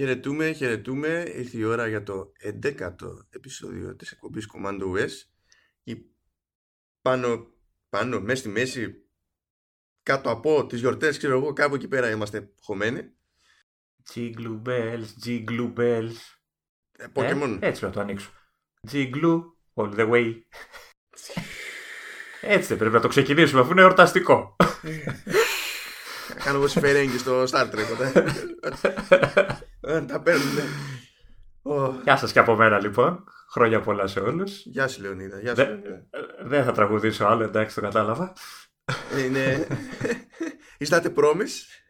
Χαιρετούμε, χαιρετούμε. Ήρθε η ώρα για το 11ο επεισόδιο της εκπομπής Commando OS. Η πάνω, πάνω, μέσα στη μέση, κάτω από τις γιορτές, ξέρω εγώ, κάπου εκεί πέρα είμαστε χωμένοι. Jingle bells, jingle bells. Ε, Pokemon. Ε, έτσι να το ανοίξω. Jingle all the way. έτσι δεν πρέπει να το ξεκινήσουμε αφού είναι εορταστικό. Κάνω εγώ συμφερέγγι στο Star Trek. όταν- όταν Τα παίρνουμε. Ω, Γεια σας και από μένα λοιπόν. Χρόνια πολλά σε όλους. Γεια σου Λεωνίδα. Γεια σου. Δε- Λεωνίδα. Ε, Δεν θα τραγουδήσω άλλο, εντάξει το κατάλαβα. Είναι... Ιστάτε promise;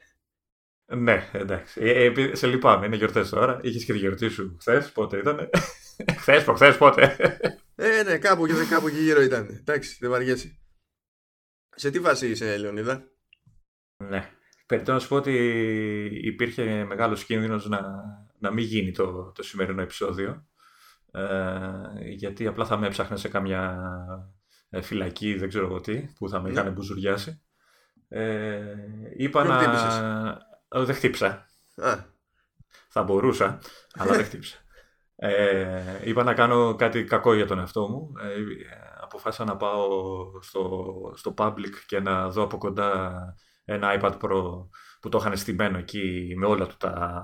Ναι, εντάξει. Ε, ε, επειδή- σε λυπάμαι, είναι γιορτές τώρα. Είχες και τη γιορτή σου χθες, πότε ήταν. χθες, προχθές, πότε; Ε, ναι, κάπου, και- κάπου εκεί γύρω ήταν. Εντάξει, δεν βαριέσαι. Σε τι φάση είσαι, Λεωνίδα; Ναι. Περιττώ να σου πω ότι υπήρχε μεγάλος κίνδυνος να, να μην γίνει το, το σημερινό επεισόδιο. Ε, γιατί απλά θα με έψαχνε σε καμιά ε, φυλακή, δεν ξέρω εγώ τι, που θα με Ναι. έκανε μπουζουριάσει. Ε, είπα Ποιον να... χτύπησες; Ε, δεν χτύπησα. Α, Θα μπορούσα, αλλά δεν χτύπησα. Ε, είπα να κάνω κάτι κακό για τον εαυτό μου. Ε, ε, αποφάσισα να πάω στο, στο public και να δω από κοντά ένα iPad Pro που το είχαν στημένο εκεί με όλα του τα,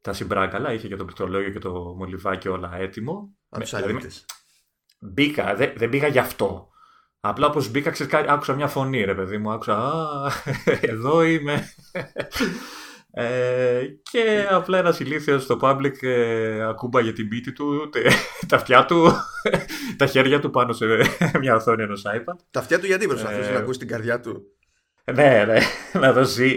τα συμπράκαλα. Είχε και το πληκτρολόγιο και το μολυβάκι όλα έτοιμο. από τους Με- δηλαδή, αλήτες. Μπήκα, δεν, δεν πήγα γι' αυτό. Απλά όπως μπήκα, ξέρεις, κάτι- άκουσα μια φωνή, ρε παιδί μου. Άκουσα, α, εδώ είμαι. Ε, και απλά ένας ηλίθιος στο public ε, ακούμπαγε την πίτη του, τε- τα αυτιά του, τα χέρια του πάνω σε μια οθόνη ενός iPad. Τα αυτιά του γιατί προσπαθούσε Ε, να ακούσει την καρδιά του; Ναι, ναι, να το ζει.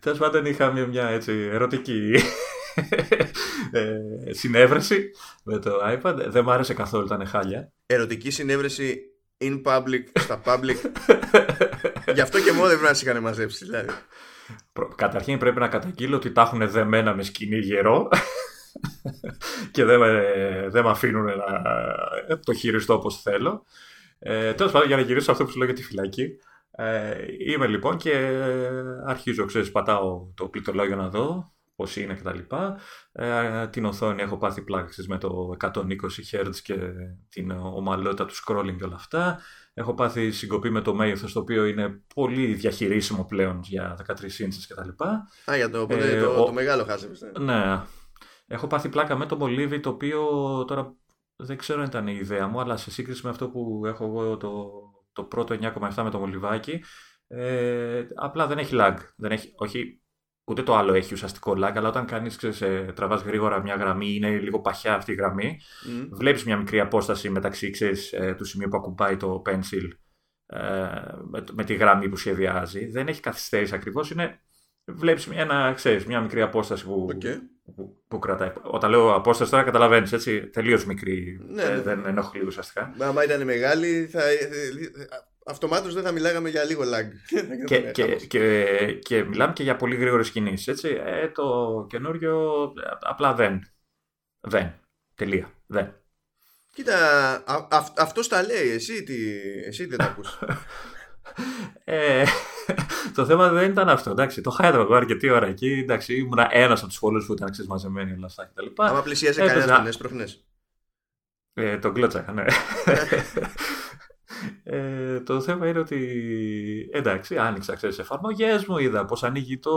Τέλος πάντων είχαμε μια έτσι ερωτική ε, συνέβρεση με το iPad. Δεν μ' άρεσε καθόλου, ήταν χάλια. Ερωτική συνέβρεση in public, στα public. Γι' αυτό και μόνο δεν πρέπει να σε είχαν μαζέψει. Δηλαδή. Προ- Καταρχήν πρέπει να καταγγείλω ότι τα έχουν δεμένα με σκηνή γερό και δεν με, δεν με αφήνουν να το χειριστώ όπως θέλω. Ε, Τέλος πάντων, για να γυρίσω σε αυτό που σου λέω για τη φυλακή. Ε, είμαι λοιπόν και αρχίζω, ξέρεις, πατάω το πληκτρολόγιο να δω πώς είναι κτλ. Ε, την οθόνη έχω πάθει πλάξεις με το 120 Hz και την ομαλότητα του scrolling και όλα αυτά. Έχω πάθει συγκοπή με το μέγεθος το οποίο είναι πολύ διαχειρίσιμο πλέον για 13 inches κτλ. Α, για το, οπότε, Ε, το, ο- το μεγάλο χάσευες. ναι. Ναι. Έχω πάθει πλάκα με το μολύβι το οποίο τώρα δεν ξέρω αν ήταν η ιδέα μου, αλλά σε σύγκριση με αυτό που έχω εγώ το, το πρώτο 9,7 με το μολυβάκι, ε, απλά δεν έχει lag. Δεν έχει, όχι, ούτε το άλλο έχει ουσιαστικό lag, αλλά όταν κάνεις, ξέρεις, ε, τραβάς γρήγορα μια γραμμή, είναι λίγο παχιά αυτή η γραμμή, Μμ. βλέπεις μια μικρή απόσταση μεταξύ ξέρεις, ε, του σημείου που ακουμπάει το pencil ε, με, με τη γραμμή που σχεδιάζει. Δεν έχει καθυστέρηση ακριβώς, είναι... Βλέπεις ένα, ξέρεις, μια μικρή απόσταση που, Οκ. Που, που κρατάει. Όταν λέω απόσταση τώρα καταλαβαίνεις έτσι. Τελείως μικρή. Ναι, ε, ναι. δεν ενοχλεί ουσιαστικά. Μα άμα ήταν μεγάλη, θα... αυτομάτως δεν θα μιλάγαμε για λίγο lag. και, και, και, και μιλάμε και για πολύ γρήγορες κινήσεις. Ε, το καινούριο ε, απλά δεν. Δεν. Τελεία. Δεν. Κοίτα, α, αυ- αυτός τα λέει, εσύ, τι, εσύ δεν τα ακούς. Ε, το θέμα δεν ήταν αυτό. Εντάξει, το χάιδα εγώ αρκετή ώρα εκεί. Εντάξει, ήμουν ένας από τους πολλούς που ήταν ξεσμαζεμένοι όλα αυτά κτλ. άμα πλησίασε Έπαιζα. κανένας τον έσπροχνες. Ε, τον κλώτσακα, ναι. ε, το θέμα είναι ότι εντάξει, άνοιξα ξέρεις, εφαρμογές μου, είδα πώς ανοίγει το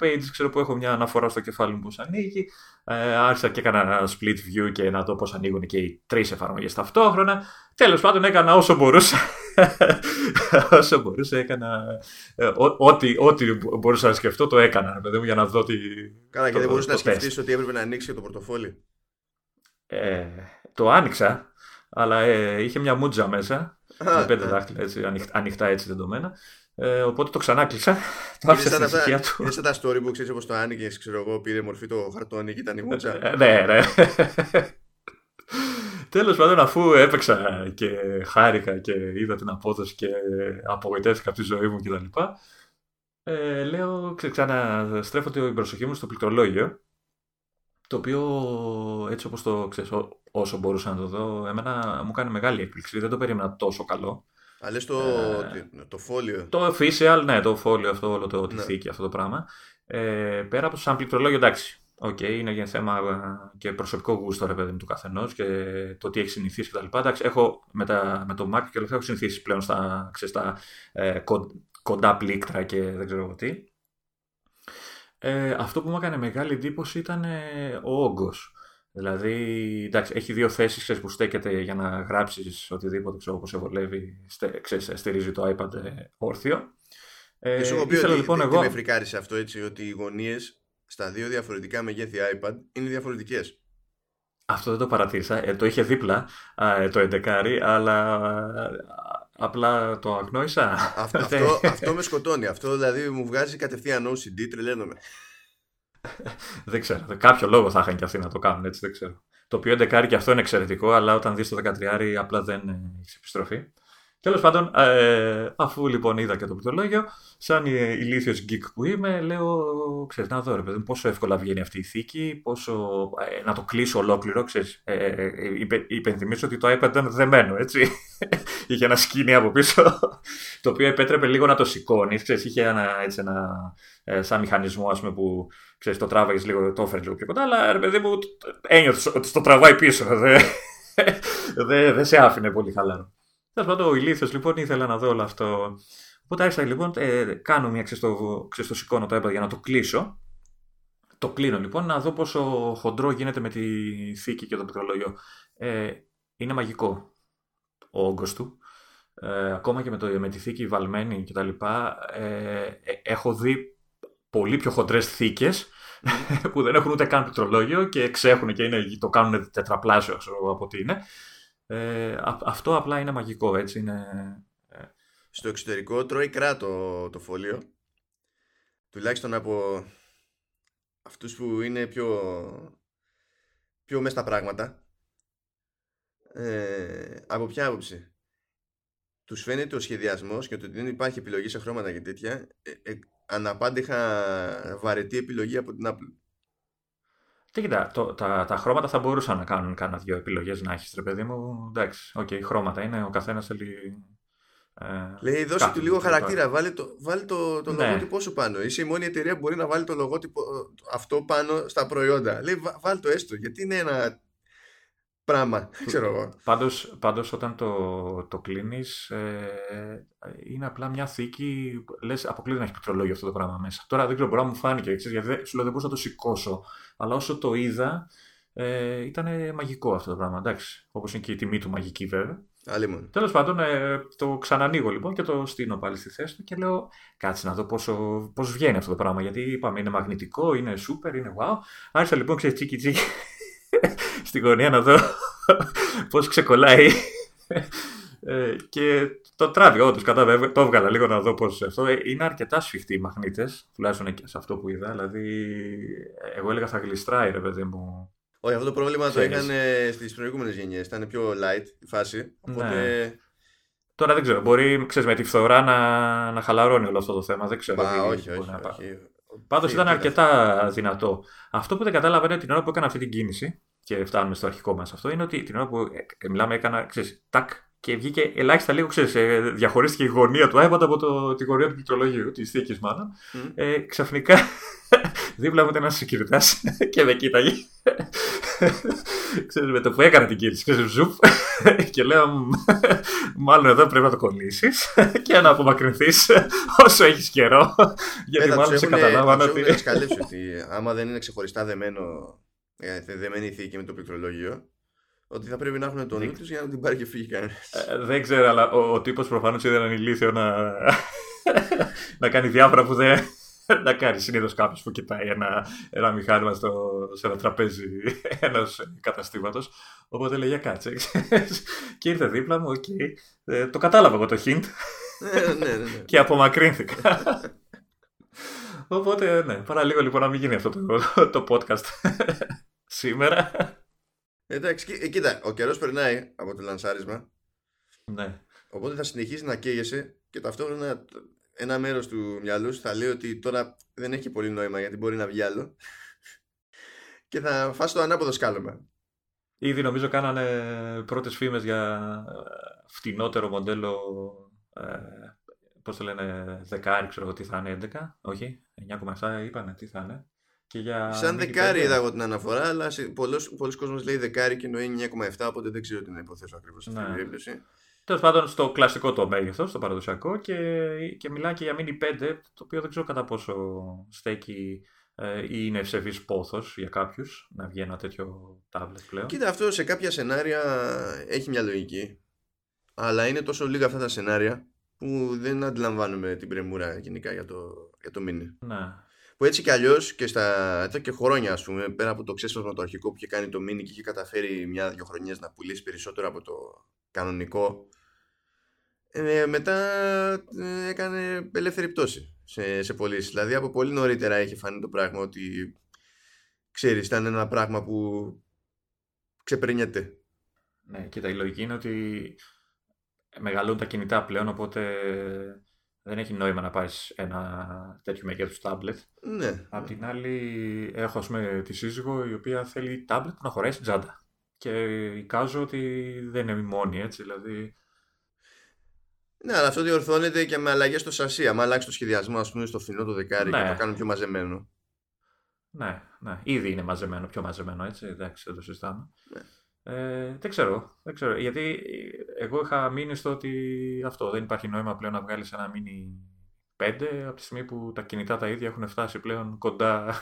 page, ξέρω που έχω μια αναφορά στο κεφάλι μου πώς ανοίγει. Ε, άρχισα και έκανα ένα split view και να δω πώς ανοίγουν και οι τρεις εφαρμογές ταυτόχρονα. Τέλος πάντων έκανα όσο μπορούσα. όσο μπορούσα έκανα ε, ό- ό,τι, ό,τι μπορούσα να σκεφτώ το έκανα, παιδί μου, για να δω τι... Καλά, και το- δεν μπορούσες να το τεστ. σκεφτείς ότι έπρεπε να ανοίξει και το πορτοφόλι; Ε, το άνοιξα, αλλά ε, είχε μια μούτζα μέσα. Α, με πέντε ναι. δάχτυλα έτσι, ανοιχτά, ανοιχτά έτσι δεδομένα. Ε, οπότε το ξανά κλείσα. Το άφησα Είναι σαν, στην αυτά, ησυχία του. είναι σαν τα story που ξέρεις όπως το άνοιγες, ξέρω εγώ, πήρε μορφή το χαρτόνι και ήταν η μούτσα. Ε, ναι, ναι. Τέλος πάντων, αφού έπαιξα και χάρηκα και είδα την απόδοση και απογοητεύτηκα από τη ζωή μου κτλ. Ε, λέω, ξε- ξαναστρέφω την προσοχή μου στο πληκτρολόγιο. Το οποίο έτσι όπως το ξέρεις, ό- όσο μπορούσα να το δω, εμένα μου κάνει μεγάλη έκπληξη. Δεν το περίμενα τόσο καλό. Αλλά λες το, Ε, τι- το φόλιο. Το official, ναι, το folio αυτό, όλο το, τη Ναι. θήκη αυτό το πράγμα. Ε, πέρα από σαν πληκτρολόγιο, εντάξει. OK, okay, είναι για θέμα ε, και προσωπικό γούστο ρε παιδί του καθενός και το τι έχει συνηθίσει κτλ. Εντάξει, έχω με, τα, με το Mac και έχω συνηθίσει πλέον στα, ξέρεις, στα ε, κοντά πλήκτρα και δεν ξέρω τι. Ε, αυτό που μου έκανε μεγάλη εντύπωση ήταν ε, ο όγκος. Δηλαδή, εντάξει, έχει δύο θέσεις που στέκεται για να γράψεις οτιδήποτε ξέρω, όπως σε βολεύει, ξέρεις, στηρίζει το iPad όρθιο. Ε, και σου έχω πει ότι λοιπόν, εγώ... με φρικάρισε αυτό έτσι, ότι οι γωνίες στα δύο διαφορετικά μεγέθη iPad είναι διαφορετικές. Αυτό δεν το παρατήρησα. Ε, το είχε δίπλα ε, το 11, αλλά ε, απλά το αγνόησα. Αυτό, αυτό, αυτό με σκοτώνει. Αυτό δηλαδή μου βγάζει κατευθείαν OCD, τρελαίνομαι. δεν ξέρω. Κάποιο λόγο θα είχαν και αυτοί να το κάνουν έτσι, δεν ξέρω. Το οποίο 11 και αυτό είναι εξαιρετικό, αλλά όταν δεις το 13 απλά δεν έχει επιστροφή. Τέλος πάντων, ε, αφού λοιπόν είδα και το πληκτρολόγιο, σαν ηλίθιος geek που είμαι, λέω, ξέρεις, να δω ρε παιδί πόσο εύκολα βγαίνει αυτή η θήκη, πόσο, ε, να το κλείσω ολόκληρο, ξέρεις, ε, ε υπενθυμίσω ότι το iPad ήταν δεμένο, έτσι. είχε ένα σκήνι από πίσω, το οποίο επέτρεπε λίγο να το σηκώνεις, είχε ένα, έτσι, ένα ε, σαν μηχανισμό, ας πούμε, που ξέρεις, το τράβαγες λίγο, το έφερες λίγο πιο κοντά, αλλά ρε παιδί μου, ένιωθες ότι το τραβάει πίσω, δεν δε, δε σε άφηνε πολύ χαλάρο. Τέλος πάντων, ο ηλίθιος λοιπόν ήθελα να δω όλο αυτό. Οπότε άρχισα λοιπόν, ε, κάνω μια ξεστο, σηκώνω το iPad για να το κλείσω. Το κλείνω λοιπόν να δω πόσο χοντρό γίνεται με τη θήκη και το πληκτρολόγιο. Ε, είναι μαγικό ο όγκος του. Ε, ακόμα και με, το, με τη θήκη βαλμένη κτλ. Ε, ε, έχω δει πολύ πιο χοντρές θήκες που δεν έχουν ούτε καν πληκτρολόγιο και εξέχουν και είναι, το κάνουν τετραπλάσιο από ό,τι είναι. Ε, αυτό απλά είναι μαγικό, έτσι είναι... Ε. Στο εξωτερικό τρώει κράτο το φόλιο. Τουλάχιστον από αυτούς που είναι πιο, πιο μέσα στα πράγματα. Ε, από ποια άποψη; Τους φαίνεται ο σχεδιασμός και το ότι δεν υπάρχει επιλογή σε χρώματα και τέτοια ε, ε, αναπάντηχα βαρετή επιλογή από την Apple. Τι κοίτα, το, τα, τα χρώματα θα μπορούσαν να κάνουν κάνα δύο επιλογές να έχεις, ρε παιδί μου. Εντάξει, OK, okay, χρώματα είναι, ο καθένας θέλει. Ε, Λέει, δώσε του λίγο χαρακτήρα. Βάλει το, βάλει το, το ναι. λογότυπο σου πάνω. Είσαι η μόνη εταιρεία που μπορεί να βάλει το λογότυπο αυτό πάνω στα προϊόντα. Λέει, βάλει το έστω. Γιατί είναι ένα πράγμα, ξέρω εγώ. Πάντως, πάντως όταν το, το κλείνεις ε, είναι απλά μια θήκη, λες αποκλείται να έχεις πληκτρολόγιο αυτό το πράγμα μέσα. Τώρα δεν ξέρω, μπορεί να μου φάνηκε, ξέρεις, γιατί σου λέω δεν μπορούσα να το σηκώσω, αλλά όσο το είδα ε, ήταν μαγικό αυτό το πράγμα, εντάξει, όπως είναι και η τιμή του μαγική βέβαια. Τέλο Τέλος πάντων, ε, το ξανανοίγω λοιπόν και το στείνω πάλι στη θέση του και λέω κάτσε να δω πόσο, πώς βγαίνει αυτό το πράγμα. Γιατί είπαμε είναι μαγνητικό, είναι super, είναι wow. Άρχισα λοιπόν, ξέρεις τσίκι τσίκι στην γωνία να δω πώς ξεκολλάει. Ε, και το τράβηκα, όντως κατά το έβγαλα λίγο να δω πώς αυτό. Ε, είναι αρκετά σφιχτοί οι μαγνήτες, τουλάχιστον σε αυτό που είδα. Δηλαδή, εγώ έλεγα θα γλιστράει, ρε παιδί μου. Όχι, αυτό το πρόβλημα το είχαν στις προηγούμενες γενιές. Ήταν πιο light η φάση. Οπότε... Ναι. Τώρα δεν ξέρω, μπορεί ξέρεις, με τη φθορά να, να χαλαρώνει όλο αυτό το θέμα. Δεν ξέρω. Μα, όχι, όχι, όχι. Πάντως ήταν αρκετά δυνατό. Αυτό που δεν κατάλαβα είναι την ώρα που έκανα αυτή την κίνηση και φτάνουμε στο αρχικό μας αυτό, είναι ότι την ώρα που ε, μιλάμε έκανα, ξέρεις, τάκ, και βγήκε ελάχιστα λίγο, ξέρεις, ε, διαχωρίστηκε η γωνία του iPad από το, τη γωνία του πληκτρολογίου, της θήκης μάλλον. Mm. Ε, ξαφνικά δίπλα μου ήταν ένας security και με κοίταγε. ξέρεις, με το που έκανα την κίνηση, ξέρεις, ζουπ, και λέω, μάλλον εδώ πρέπει να το κολλήσεις και να απομακρυνθείς όσο έχεις καιρό. Γιατί Έλα, μάλλον σε καταλάβανα ότι. Έχει ότι άμα δεν είναι ξεχωριστά δεμένο ε, δεμένη θήκη με το πληκτρολόγιο, ότι θα πρέπει να έχουν τον νου τους για να την πάρει και φύγει κανένας. Ε, δεν ξέρω, αλλά ο, ο τύπος προφανώς ήταν ηλίθιο να, να κάνει διάφορα που δεν. να κάνει συνήθως κάποιος που κοιτάει ένα, ένα μηχάνημα στο, σε ένα τραπέζι ενός καταστήματος. Οπότε λέει για κάτσε. και ήρθε δίπλα μου, okay. ε, το κατάλαβα εγώ το hint. ναι, ναι, ναι, ναι. και απομακρύνθηκα. Οπότε, ναι, παραλίγο λοιπόν να μην γίνει αυτό το, το podcast σήμερα. Εντάξει, ε, κοίτα, ο καιρός περνάει από το λανσάρισμα. Ναι. Οπότε θα συνεχίσει να καίγεσαι και ταυτόχρονα ένα μέρος του μυαλού θα λέει ότι τώρα δεν έχει πολύ νόημα γιατί μπορεί να βγει άλλο. και θα φας το ανάποδο σκάλωμα. Ήδη νομίζω κάνανε πρώτες φήμες για φτηνότερο μοντέλο ε, πώς το λένε, δεκάρι, ξέρω εγώ τι θα είναι, 11, όχι, 9,7 είπανε τι θα είναι. Και για Σαν Mini δεκάρι 5, είδα εγώ την αναφορά, αλλά σε- πολλός, πολλοί κόσμος λέει δεκάρι και εννοεί 9,7, οπότε δεν ξέρω τι να υποθέσω ακριβώς σε αυτή την Ναι. περίπτωση. Τέλος πάντων, στο κλασικό το μέγεθος, στο παραδοσιακό και, και μιλάει και για Mini 5, το οποίο δεν ξέρω κατά πόσο στέκει ε, ή είναι ευσεβής πόθος για κάποιους να βγει ένα τέτοιο tablet πλέον. Κοίτα, αυτό σε κάποια σενάρια έχει μια λογική. Αλλά είναι τόσο λίγα αυτά τα σενάρια που δεν αντιλαμβάνομαι την πρεμούρα γενικά για το, για το mini. Ναι. Που έτσι κι αλλιώς και στα εδώ και χρόνια, ας πούμε, πέρα από το ξέσπασμα το αρχικό που είχε κάνει το mini και είχε καταφέρει μια-δυο χρονιές να πουλήσει περισσότερο από το κανονικό. Ε, μετά ε, έκανε ελεύθερη πτώση σε, σε πωλήσεις. Δηλαδή από πολύ νωρίτερα είχε φανεί το πράγμα ότι ξέρεις, ήταν ένα πράγμα που ξεπερνιέται. ναι, κοίτα, η λογική είναι ότι μεγαλώνουν τα κινητά πλέον, οπότε δεν έχει νόημα να πάρεις ένα τέτοιο μέγεθο tablet. Ναι. Απ' την άλλη, έχω ας πούμε τη σύζυγο η οποία θέλει tablet που να χωράει στην τσάντα. Και εικάζω ότι δεν είναι η μόνη, έτσι, δηλαδή... Ναι, αλλά αυτό διορθώνεται και με αλλαγές στο σασί. Αν αλλάξει το σχεδιασμό, ας πούμε, στο φθηνό το δεκάρι Ναι. και το κάνουν πιο μαζεμένο. Ναι, ναι, ήδη είναι μαζεμένο, πιο μαζεμένο, έτσι, εντάξει, δεν το συζητάμε. Ναι. Ε, δεν ξέρω, δεν ξέρω, γιατί εγώ είχα μείνει στο ότι αυτό, δεν υπάρχει νόημα πλέον να βγάλεις ένα mini 5 από τη στιγμή που τα κινητά τα ίδια έχουν φτάσει πλέον κοντά,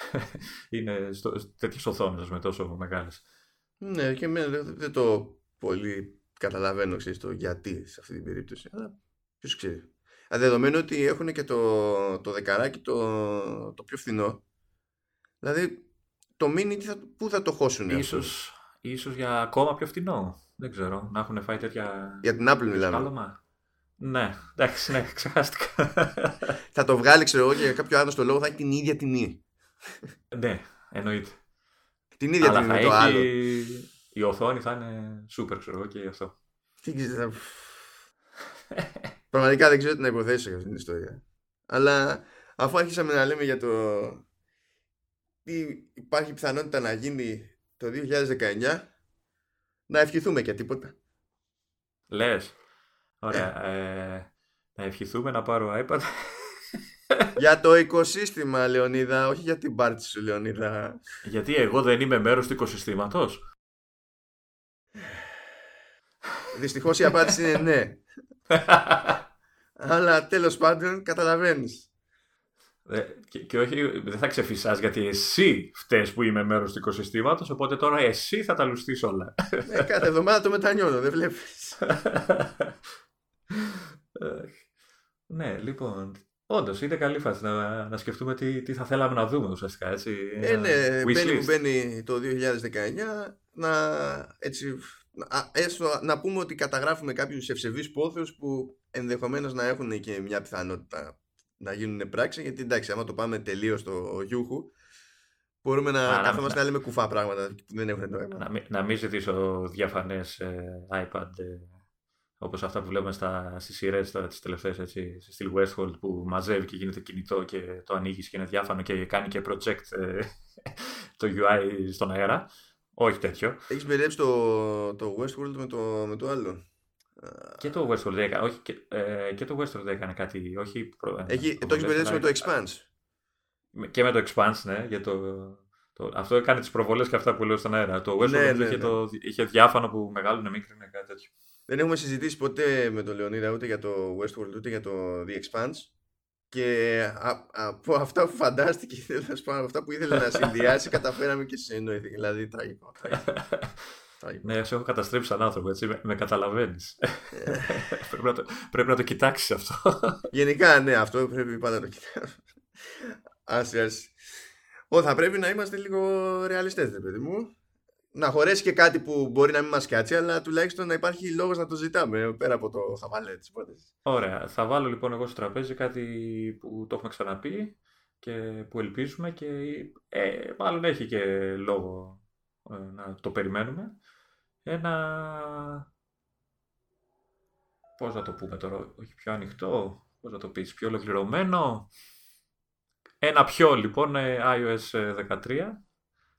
είναι στο, τέτοιες οθόνες με τόσο μεγάλες. Ναι, και εμένα δεν, δεν το πολύ καταλαβαίνω ξέρεις, το γιατί σε αυτή την περίπτωση. Αλλά ποιος ξέρει. Α, Δεδομένου ότι έχουν και το, το δεκαράκι το, το πιο φθηνό. Δηλαδή, το mini τι θα, πού θα το χώσουν. Ίσως, ίσως για ακόμα πιο φτηνό, δεν ξέρω, να έχουν φάει τέτοια Για την Apple μιλάμε. σκάλωμα. Ναι, εντάξει, ναι, ξεχάστηκα. Θα το βγάλει, ξέρω εγώ, και για κάποιο άγνωστο λόγο θα έχει την ίδια τιμή. ναι, εννοείται. Την ίδια Αλλά τιμή θα με το έχει... άλλο. Η οθόνη θα είναι super, ξέρω εγώ, και αυτό. Τι ξέρω, θα- Πραγματικά δεν ξέρω τι να υποθέσω για αυτή την ιστορία. Αλλά αφού άρχισαμε να λέμε για το τι υπάρχει πιθανότητα να γίνει το 2019, να ευχηθούμε και τίποτα. Λες. Ωραία. Ε, να ευχηθούμε να πάρω iPad. για το οικοσύστημα, Λεωνίδα, όχι για την πάρτι σου, Λεωνίδα. Γιατί εγώ δεν είμαι μέρος του οικοσυστήματος. Δυστυχώς η απάντηση είναι ναι. Αλλά τέλος πάντων καταλαβαίνεις. Ε, και, και όχι, δεν θα ξεφυσάς γιατί εσύ φταίς που είμαι μέρος του οικοσυστήματος, οπότε τώρα εσύ θα τα λουστείς όλα. Ε, κάθε εβδομάδα το μετανιώνω, δεν βλέπεις. Ε, ναι, λοιπόν. Όντως, είναι καλή φάση να, να σκεφτούμε τι, τι θα θέλαμε να δούμε ουσιαστικά. Έτσι, Ε, Ένα ναι, wish μπαίνει που list. μπαίνει το 2019 να, έτσι, να, έστω, να πούμε ότι καταγράφουμε κάποιους ευσεβείς πόθους που ενδεχομένως να έχουν και μια πιθανότητα να γίνουν πράξη γιατί εντάξει άμα το πάμε τελείως στο γιούχου μπορούμε να Α, να- κάθομαστε να- να λέμε κουφά πράγματα που δεν έχουν νόημα. Να, μην- να μην ζητήσω διαφανές ε, iPad ε, όπως αυτά που βλέπουμε στα, στις σειρές τα, τις τελευταίες έτσι, στη στυλ Westworld που μαζεύει και γίνεται κινητό και το ανοίγεις και είναι διάφανο και κάνει και project ε, το UI στον αέρα. Όχι τέτοιο. Έχεις μπερδέψει το, το Westworld με το, με το άλλο. Και το Westworld έκανε, όχι, και, ε, και το Westworld έκανε κάτι, όχι προ, ε, Έχει, το προβολές, έχεις μπερδέψει με το αλλά- Expanse. Με- Και με το Expanse, ναι, για το, το, αυτό έκανε τις προβολές και αυτά που λέω στον αέρα. Το Westworld Ναι, ναι, είχε, ναι. Το, είχε διάφανο που μεγάλωνε, μίκρινε, κάτι τέτοιο. Δεν έχουμε συζητήσει ποτέ με τον Λεωνίδα ούτε για το Westworld ούτε για το The Expanse. Και α- από αυτά που φαντάστηκε, τέλος πάντων, από αυτά που ήθελε να συνδυάσει, καταφέραμε και συνεννοηθεί. Δηλαδή, τραγικό. τραγικό, τραγικό. Ναι, σε έχω καταστρέψει σαν άνθρωπο, έτσι, με, με καταλαβαίνεις. πρέπει, να το, πρέπει να το κοιτάξεις αυτό. Γενικά, ναι, αυτό πρέπει πάντα να το κοιτάμε. Άσε, άσε. Ω, θα πρέπει να είμαστε λίγο ρεαλιστές, ρε παιδί μου. Να χωρέσει και κάτι που μπορεί να μην μας κάτσει, αλλά τουλάχιστον να υπάρχει λόγος να το ζητάμε, πέρα από το χαβαλέ της υπόθεσης. Ωραία, θα βάλω λοιπόν εγώ στο τραπέζι κάτι που το έχουμε ξαναπεί και που ελπίζουμε και ε, μάλλον έχει και λόγο ε, να το περιμένουμε. Ένα... Πώς να το πούμε τώρα, όχι πιο ανοιχτό, πώς να το πεις, πιο ολοκληρωμένο. Ένα πιο λοιπόν ε, iOS 13,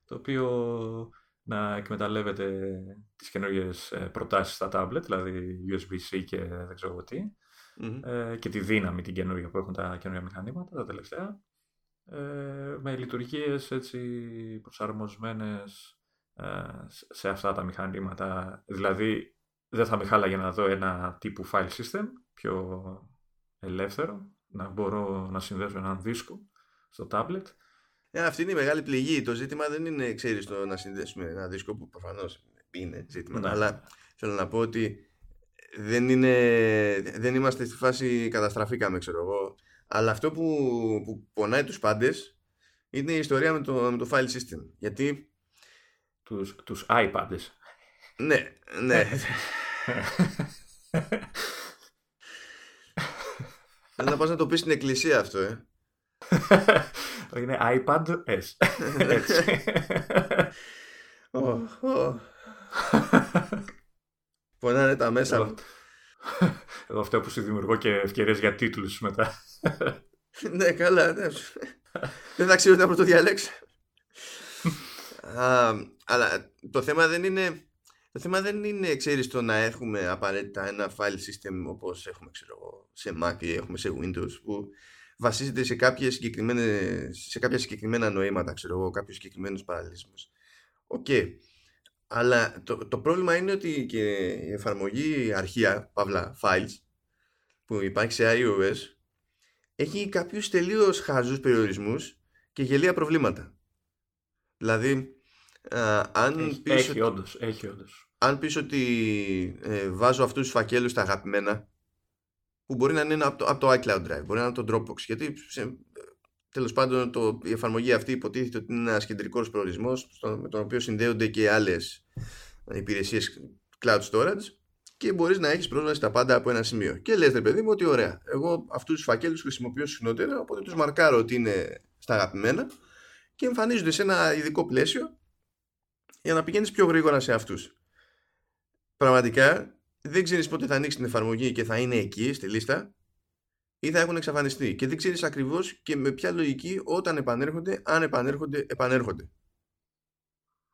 το οποίο να εκμεταλλεύεται τις καινούργιες ε, προτάσεις στα tablet, δηλαδή USB-C και δεν ξέρω εγώ τι. ε, και τη δύναμη την καινούργια που έχουν τα καινούργια μηχανήματα τα τελευταία ε, με λειτουργίες έτσι προσαρμοσμένες ε, σε αυτά τα μηχανήματα. Δηλαδή δεν θα με χάλαγε να δω ένα τύπου file system πιο ελεύθερο, να μπορώ να συνδέσω έναν δίσκο στο tablet. Ε, αυτή είναι η μεγάλη πληγή. Το ζήτημα δεν είναι, ξέρεις, το να συνδέσουμε ένα δίσκο που προφανώς είναι ζήτημα, ναι. αλλά θέλω να πω ότι δεν, είναι, δεν είμαστε στη φάση καταστραφήκαμε, ξέρω εγώ. Αλλά αυτό που, που πονάει τους πάντες είναι η ιστορία με το, με το file system. Γιατί... Τους, τους iPads. Ναι, ναι. Θέλω να πας να το πεις στην εκκλησία αυτό, ε. Είναι iPad S. Έτσι. Πονάνε τα μέσα μου. Εγώ αυτό που σου δημιουργώ και ευκαιρίες για τίτλους μετά. ναι, καλά. Ναι. δεν θα ξέρω να το διαλέξω. αλλά το θέμα δεν είναι το θέμα δεν είναι, ξέρεις, το να έχουμε απαραίτητα ένα file system όπως έχουμε, ξέρω σε Mac ή έχουμε σε Windows που βασίζεται σε, κάποιες σε κάποια συγκεκριμένα νοήματα, ξέρω εγώ, κάποιους συγκεκριμένους παραλληλισμούς. Οκ. Αλλά το, το πρόβλημα είναι ότι και η εφαρμογή αρχεία, παύλα, files, που υπάρχει σε iOS, έχει κάποιους τελείως χαζούς περιορισμούς και γελία προβλήματα. Δηλαδή, αν έχει, πεις έχει, ότι, όντως, έχει όντως. Αν πεις ότι ε, βάζω αυτούς τους φακέλους στα αγαπημένα, που μπορεί να είναι από το, από το iCloud Drive, μπορεί να είναι το Dropbox, γιατί σε, τέλος πάντων το, η εφαρμογή αυτή υποτίθεται ότι είναι ένας κεντρικός προορισμός με τον οποίο συνδέονται και άλλες υπηρεσίες cloud storage και μπορείς να έχεις πρόσβαση στα πάντα από ένα σημείο. Και λες, ρε παιδί μου, ότι ωραία. Εγώ αυτούς τους φακέλους χρησιμοποιώ συχνότερα, οπότε τους μαρκάρω ότι είναι στα αγαπημένα και εμφανίζονται σε ένα ειδικό πλαίσιο για να πηγαίνεις πιο γρήγορα σε αυτούς. Πραγματικά δεν ξέρεις πότε θα ανοίξει την εφαρμογή και θα είναι εκεί στη λίστα ή θα έχουν εξαφανιστεί και δεν ξέρεις ακριβώς και με ποια λογική όταν επανέρχονται, αν επανέρχονται, επανέρχονται.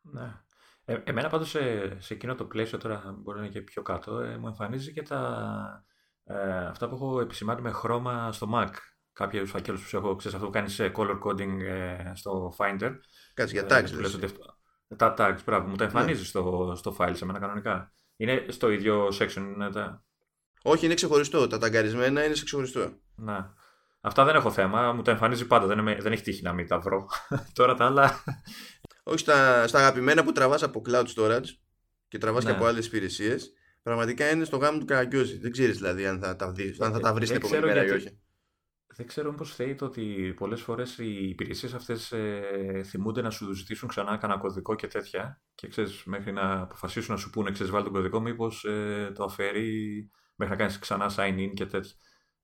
Ναι. Ε, εμένα πάντως σε, σε εκείνο το πλαίσιο τώρα μπορεί να είναι και πιο κάτω ε, μου εμφανίζει και τα, ε, αυτά που έχω επισημάνει με χρώμα στο Mac. Κάποιους φακέλους που έχω, ξέρεις αυτό που κάνεις color coding ε, στο Finder. Κάτσε για tags. Ε, τα tags, πράγμα, μου τα εμφανίζεις ναι. στο, στο file σε μένα κανονικά. Είναι στο ίδιο section, είναι τα... Όχι, είναι ξεχωριστό. Τα ταγκαρισμένα είναι σε ξεχωριστό. Ναι. Αυτά δεν έχω θέμα. Μου τα εμφανίζει πάντα. Δεν, δεν έχει τύχει να μην τα βρω. Τώρα τα άλλα. Όχι στα, στα αγαπημένα που τραβάς από cloud storage και τραβάς ναι. και από άλλες υπηρεσίες. Πραγματικά είναι στο γάμο του καραγκιόζη. Δεν ξέρεις δηλαδή αν θα τα, δεις, αν θα τα βρεις την επόμενη μέρα ή όχι. Δεν ξέρω πώ θέλει το ότι πολλές φορές οι υπηρεσίες αυτές ε, θυμούνται να σου ζητήσουν ξανά κανένα κωδικό και τέτοια. Και ξέρεις, μέχρι να αποφασίσουν να σου πούνε, ξέρεις, βάλει τον κωδικό, μήπως ε, το αφαιρεί μέχρι να κάνεις ξανά sign in και τέτοια.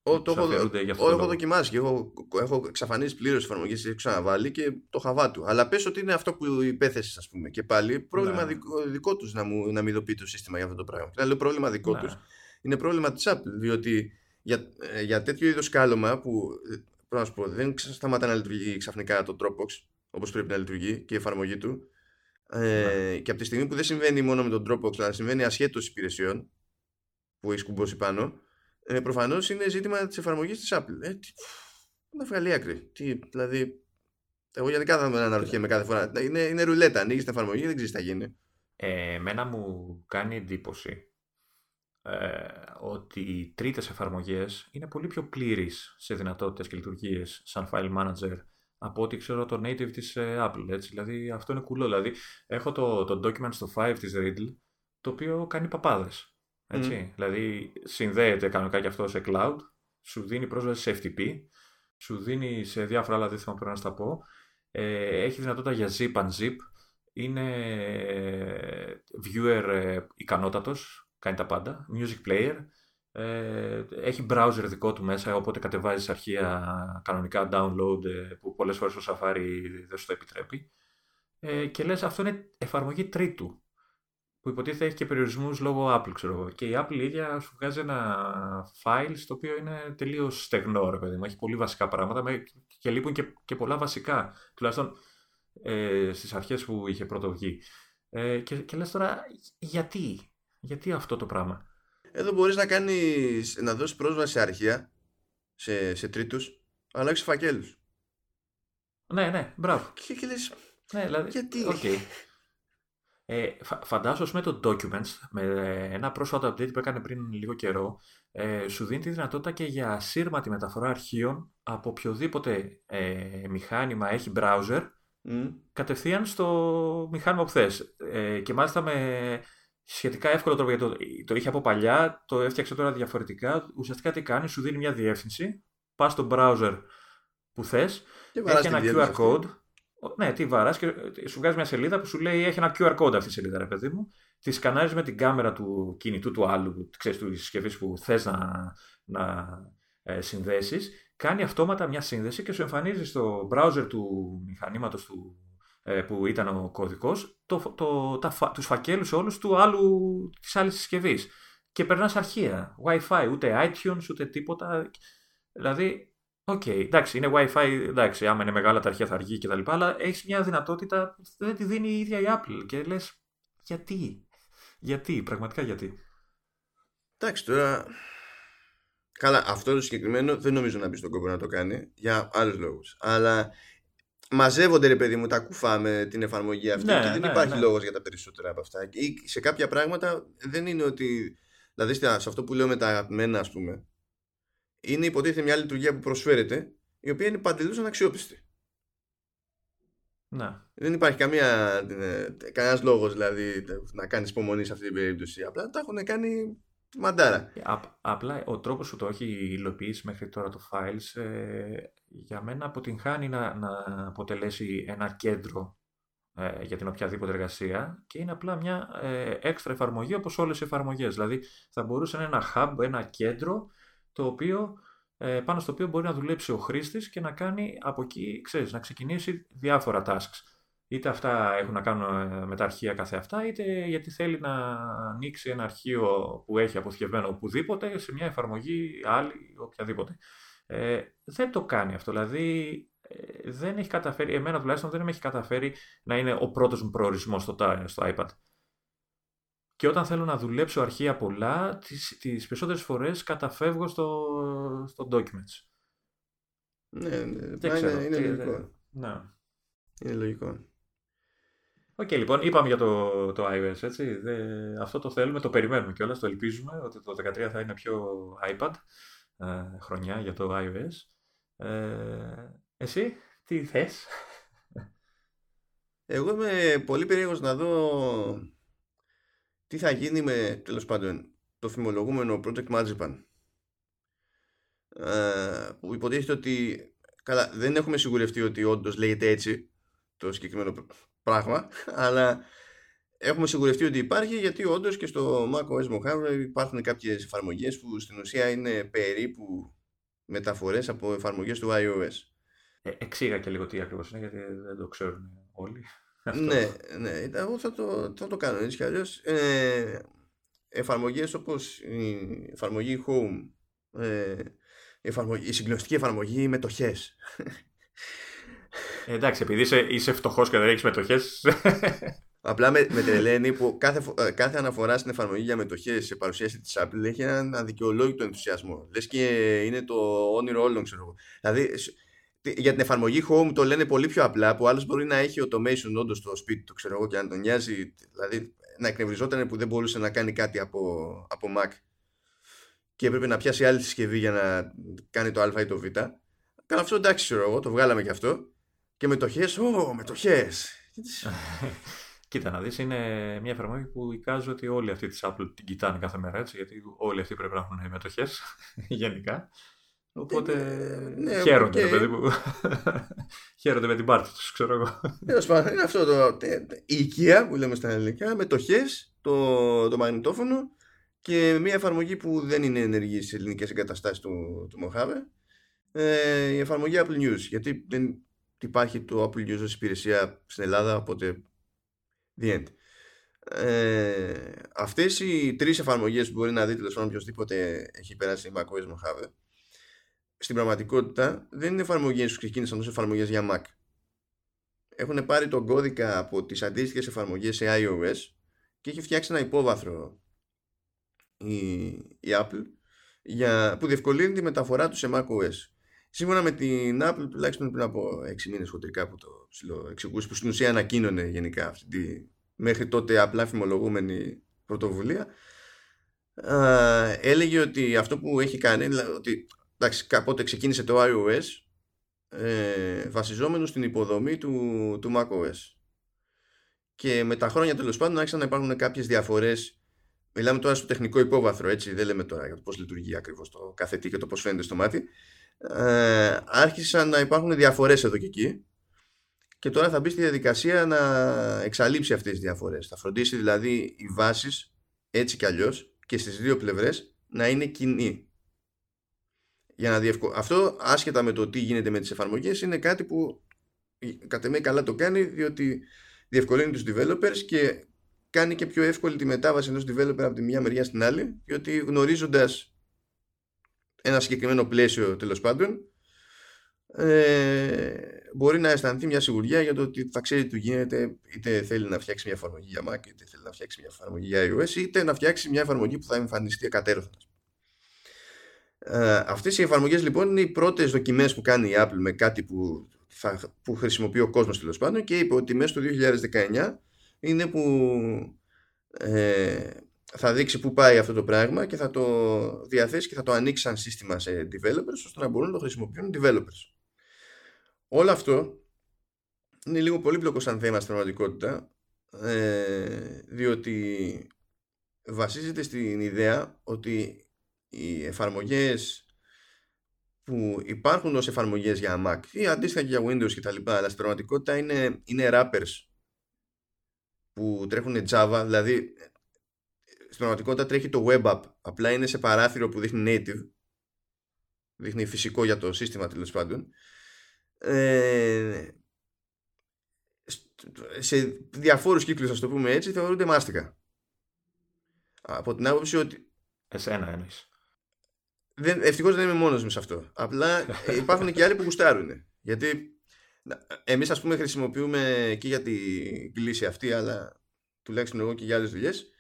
Ο, το έχω, ο, έχω δοκιμάσει και έχω, έχω εξαφανίσει πλήρως εφαρμογή, έχω ξαναβάλει και το χαβά του. Αλλά πες ότι είναι αυτό που υπέθεσες, ας πούμε. Και πάλι πρόβλημα ναι. δικό, δικό τους να, μου, να μην ειδοποιεί το σύστημα για αυτό το πράγμα. Και λέω πρόβλημα δικό ναι. τους. Είναι πρόβλημα της Apple. Διότι για, ε, για τέτοιο είδος κάλωμα που ε, να σου πω, δεν σταματά να λειτουργεί ξαφνικά το Dropbox όπως πρέπει να λειτουργεί και η εφαρμογή του. Ε, ναι. Και από τη στιγμή που δεν συμβαίνει μόνο με τον Dropbox, αλλά συμβαίνει ασχέτως υπηρεσιών που έχεις κουμπώσει πάνω, ε, προφανώς είναι ζήτημα της εφαρμογής της Apple. Ε, τι, να βγάλει άκρη. Τι, δηλαδή, εγώ γενικά θα με αναρωτιέμαι κάθε φορά. Είναι, είναι ρουλέτα. Ανοίγεις την εφαρμογή, δεν ξέρεις τι θα γίνει. Ε, εμένα μου κάνει εντύπωση ε, ότι οι τρίτες εφαρμογές είναι πολύ πιο πλήρεις σε δυνατότητες και λειτουργίες σαν file manager από ό,τι ξέρω το native της ε, Apple. Έτσι. Δηλαδή αυτό είναι κουλό. Δηλαδή έχω το, το document στο 5 της Riddle το οποίο κάνει παπάδες. Έτσι. Δηλαδή συνδέεται κανονικά και αυτό σε cloud, σου δίνει πρόσβαση σε FTP, σου δίνει σε διάφορα άλλα δίθυμα που πρέπει να στα πω. Ε, έχει δυνατότητα για zip and zip. Είναι viewer ε, ικανότατος, κάνει τα πάντα. Music player. Ε, έχει browser δικό του μέσα, οπότε κατεβάζεις αρχεία κανονικά download ε, που πολλές φορές το Safari δεν σου το επιτρέπει. Ε, και λες αυτό είναι εφαρμογή τρίτου που υποτίθεται έχει και περιορισμούς λόγω Apple, ξέρω εγώ. Και η Apple ίδια σου βγάζει ένα file στο οποίο είναι τελείως στεγνό, ρε παιδί μου. Έχει πολύ βασικά πράγματα και λείπουν και, και πολλά βασικά. Τουλάχιστον ε, στις αρχές που είχε πρώτο βγει. Ε, και, και λες τώρα, γιατί, γιατί αυτό το πράγμα; Εδώ μπορείς να κάνεις, να δώσεις πρόσβαση σε αρχεία, σε, σε τρίτους, αλλά όχι σε φακέλους. Ναι, ναι, μπράβο. Και, και λες, Ναι, δηλαδή, γιατί; Okay. Ε, φα- φαντάσου με το Documents, με ένα πρόσφατο update που έκανε πριν λίγο καιρό, ε, σου δίνει τη δυνατότητα και για ασύρματη μεταφορά αρχείων από οποιοδήποτε ε, μηχάνημα έχει browser Μμ. κατευθείαν στο μηχάνημα που θες. Ε, και μάλιστα με σχετικά εύκολο τρόπο, γιατί το, το είχε από παλιά, το έφτιαξε τώρα διαφορετικά. Ουσιαστικά τι κάνει, σου δίνει μια διεύθυνση, πας στο browser που θες, Και βαράς έχει τη ένα διεύθυνση QR αυτή. code. Ο- Ναι, τι βαράς και ε, σου βγάζει μια σελίδα που σου λέει έχει ένα QR code αυτή η σελίδα, ρε παιδί μου. Τη σκανάρεις με την κάμερα του κινητού του άλλου, ξέρεις, του συσκευής που θες να, να ε, συνδέσεις. Κάνει αυτόματα μια σύνδεση και σου εμφανίζεις στο browser του μηχανήματος του, ε, που ήταν ο κωδικός το, το, τα, φα- τους φακέλους όλους του άλλου, της άλλης συσκευής. Και περνάς αρχεία. Wi-Fi, ούτε iTunes, ούτε τίποτα. Δηλαδή, Οκ, εντάξει, είναι Wi-Fi, εντάξει, άμα είναι μεγάλα τα αρχεία θα αργεί κτλ. Αλλά έχεις μια δυνατότητα που δεν τη δίνει η ίδια η Apple. Και λες, γιατί, γιατί, πραγματικά γιατί; Εντάξει, τώρα. Καλά, αυτό το συγκεκριμένο δεν νομίζω να μπει στον κόπο να το κάνει για άλλους λόγους. Αλλά μαζεύονται ρε παιδί μου τα κουφά με την εφαρμογή αυτή Ναι, και δεν ναι, υπάρχει ναι. λόγος για τα περισσότερα από αυτά. Ή σε κάποια πράγματα δεν είναι ότι. Δηλαδή στα- σε αυτό που λέω με τα αγαπημένα, ας πούμε, είναι υποτίθεται μια λειτουργία που προσφέρεται, η οποία είναι παντελώς αναξιόπιστη. Ναι. Δεν υπάρχει καμία, ε, κανένας λόγος δηλαδή να κάνεις υπομονή σε αυτή την περίπτωση. Απλά τα έχουν κάνει μαντάρα. Απ- απλά ο τρόπος που το έχει υλοποιήσει μέχρι τώρα το Files ε, για μένα αποτυγχάνει να, να αποτελέσει ένα κέντρο ε, για την οποιαδήποτε εργασία και είναι απλά μια ε, έξτρα εφαρμογή όπως όλες οι εφαρμογές. Δηλαδή θα μπορούσε να είναι ένα hub, ένα κέντρο το οποίο, ε, πάνω στο οποίο μπορεί να δουλέψει ο χρήστης και να κάνει από εκεί, ξέρεις, να ξεκινήσει διάφορα tasks. Είτε αυτά έχουν να κάνουν ε, με τα αρχεία καθε αυτά, είτε γιατί θέλει να ανοίξει ένα αρχείο που έχει αποθηκευμένο οπουδήποτε σε μια εφαρμογή άλλη, οποιαδήποτε. Ε, δεν το κάνει αυτό. Δηλαδή, ε, δεν έχει καταφέρει, εμένα τουλάχιστον δεν με έχει καταφέρει να είναι ο πρώτος μου προορισμός στο, τα- στο iPad. Και όταν θέλω να δουλέψω αρχεία πολλά, τις, τις περισσότερες φορές καταφεύγω στο, στο Documents. Ναι, ναι, Δεν μα ξέρω. είναι, είναι τι- λογικό. Ναι. Είναι λογικό. Οκ, λοιπόν, είπαμε για το, το iOS, έτσι. Δε- αυτό το θέλουμε, το περιμένουμε κιόλας, το ελπίζουμε ότι το 13 θα είναι πιο iPad ε, χρονιά για το iOS. Ε, εσύ, τι θες; Εγώ είμαι πολύ περίεργος να δω τι θα γίνει με, τέλος πάντων, το φημολογούμενο Project Marzipan. Ε, που υποτίθεται ότι, καλά, δεν έχουμε σιγουρευτεί ότι όντως λέγεται έτσι το συγκεκριμένο πr- πράγμα, αλλά έχουμε σιγουρευτεί ότι υπάρχει γιατί όντως και στο macOS Mojave υπάρχουν κάποιες εφαρμογές που στην ουσία είναι περίπου μεταφορές από εφαρμογές του iOS. Ε, εξήγα και λίγο τι ακριβώς είναι, γιατί δεν το ξέρουν όλοι. Αυτό. Ναι, ναι, εγώ θα το, θα το κάνω έτσι κι αλλιώς. Ε, εφαρμογές όπως η εφαρμογή Home, ε, η, εφαρμογή, η συγκλονιστική εφαρμογή μετοχές. Ε, εντάξει, επειδή είσαι, είσαι φτωχός και δεν έχεις μετοχές, Απλά με, με τρελαίνει που κάθε, φο- ε, κάθε αναφορά στην εφαρμογή για μετοχές σε παρουσίαση της Apple έχει έναν αδικαιολόγητο ενθουσιασμό. Λες και είναι το όνειρο όλων, ξέρω εγώ. Δηλαδή, σ- τι- για την εφαρμογή Home το λένε πολύ πιο απλά, που άλλος μπορεί να έχει automation όντως στο σπίτι του, ξέρω εγώ, και να τον νοιάζει, δηλαδή να εκνευριζόταν που δεν μπορούσε να κάνει κάτι από, από Mac και έπρεπε να πιάσει άλλη συσκευή για να κάνει το Α ή το Β. Καλά, αυτό εντάξει, ξέρω εγώ, το βγάλαμε και αυτό. Και μετοχές, ω, μετοχές. Κοίτα να δεις, είναι μια εφαρμογή που εικάζω ότι όλοι αυτοί της Apple την κοιτάνε κάθε μέρα, έτσι, γιατί όλοι αυτοί πρέπει να έχουν μετοχές, γενικά. Οπότε Ε, ναι, χαίρονται, οκ. ρε παιδί μου. χαίρονται με την πάρτι τους, ξέρω εγώ. Τέλος πάντων, είναι αυτό το. τε- τε- Η οικία που λέμε στα ελληνικά, μετοχές, το, το μαγνητόφωνο και μια εφαρμογή που δεν είναι ενεργή στις ελληνικές εγκαταστάσεις του, του Mojave. Ε, η εφαρμογή Apple News. Γιατί δεν υπάρχει το Apple News ως υπηρεσία στην Ελλάδα, οπότε. The end. Ε, αυτές οι τρεις εφαρμογές που μπορεί να δει τέλος πάντων οποιοδήποτε έχει περάσει macOS Mojave στην πραγματικότητα δεν είναι εφαρμογές που ξεκίνησαν ως εφαρμογές για Mac έχουν πάρει τον κώδικα από τις αντίστοιχες εφαρμογές σε iOS και έχει φτιάξει ένα υπόβαθρο η, η Apple για, που διευκολύνει τη μεταφορά του σε macOS. Σύμφωνα με την Apple, τουλάχιστον πριν από 6 μήνες χοντρικά που το εξηγούσε, που στην ουσία ανακοίνωνε γενικά αυτή τη μέχρι τότε απλά φημολογούμενη πρωτοβουλία, έλεγε ότι αυτό που έχει κάνει, ότι εντάξει, κάποτε ξεκίνησε το iOS ε, βασιζόμενο στην υποδομή του, του macOS. Και με τα χρόνια τέλος πάντων άρχισαν να υπάρχουν κάποιες διαφορές. Μιλάμε τώρα στο τεχνικό υπόβαθρο, έτσι. Δεν λέμε τώρα για το πώς λειτουργεί ακριβώς το κάθε τι και το πώς φαίνεται στο μάτι. Ε, άρχισαν να υπάρχουν διαφορές εδώ και εκεί. Και τώρα θα μπει στη διαδικασία να εξαλείψει αυτές τις διαφορές. Θα φροντίσει δηλαδή οι βάσεις έτσι κι αλλιώς και στις δύο πλευρές να είναι κοινοί. Για να διευκο... Αυτό άσχετα με το τι γίνεται με τις εφαρμογές είναι κάτι που κατά με καλά το κάνει διότι διευκολύνει τους developers και κάνει και πιο εύκολη τη μετάβαση ενός developer από τη μια μεριά στην άλλη διότι γνωρίζοντας ένα συγκεκριμένο πλαίσιο τέλος πάντων ε, μπορεί να αισθανθεί μια σιγουριά για το ότι θα ξέρει τι του γίνεται είτε θέλει να φτιάξει μια εφαρμογή για Mac είτε θέλει να φτιάξει μια εφαρμογή για iOS είτε να φτιάξει μια εφαρμογή που θα εμφανιστεί εκατέρωθα ε, αυτές οι εφαρμογές λοιπόν είναι οι πρώτες δοκιμές που κάνει η Apple με κάτι που, θα, που χρησιμοποιεί ο κόσμος τέλος πάντων και είπε ότι μέσα στο 2019 είναι που ε, θα δείξει που πάει αυτό το πράγμα και θα το διαθέσει και θα το ανοίξει σαν σύστημα σε developers ώστε να μπορούν να το χρησιμοποιούν developers. Όλο αυτό είναι λίγο πολύπλοκο σαν θέμα στην πραγματικότητα ε, διότι βασίζεται στην ιδέα ότι οι εφαρμογές που υπάρχουν ως εφαρμογές για Mac ή αντίστοιχα και για Windows και τα λοιπά αλλά στην πραγματικότητα είναι, είναι wrappers που τρέχουν Java δηλαδή στην πραγματικότητα τρέχει το web app. Απλά είναι σε παράθυρο που δείχνει native. Δείχνει φυσικό για το σύστημα τέλος πάντων. Ε, σε διαφόρους κύκλους ας το πούμε έτσι θεωρούνται μάστικα από την άποψη ότι Εσένα εννοείς. Δεν, ευτυχώς δεν είμαι μόνος μου σε αυτό. Απλά υπάρχουν και άλλοι που γουστάρουν. Γιατί εμείς ας πούμε χρησιμοποιούμε και για την κλίση αυτή, αλλά τουλάχιστον εγώ και για άλλες δουλειές,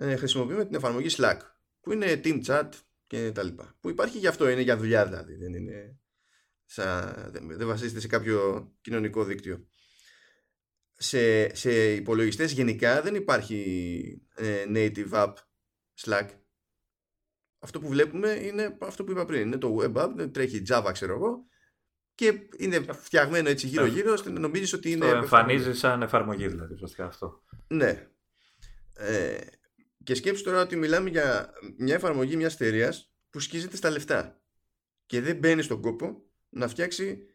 ε, χρησιμοποιούμε την εφαρμογή Slack, που είναι team chat και τα λοιπά. Που υπάρχει γι' αυτό, είναι για δουλειά δηλαδή. Δεν, είναι δεν βασίζεται σε κάποιο κοινωνικό δίκτυο. Σε, σε υπολογιστές γενικά δεν υπάρχει ε, native app Slack αυτό που βλέπουμε είναι αυτό που είπα πριν. Είναι το web app, τρέχει Java, ξέρω εγώ, και είναι φτιαγμένο έτσι γύρω-γύρω, ώστε να νομίζεις ότι είναι. Το εμφανίζεις σαν εφαρμογή, δηλαδή, ουσιαστικά αυτό. Ναι. Ε, και σκέψου τώρα ότι μιλάμε για μια εφαρμογή μιας εταιρείας που σκίζεται στα λεφτά και δεν μπαίνει στον κόπο να φτιάξει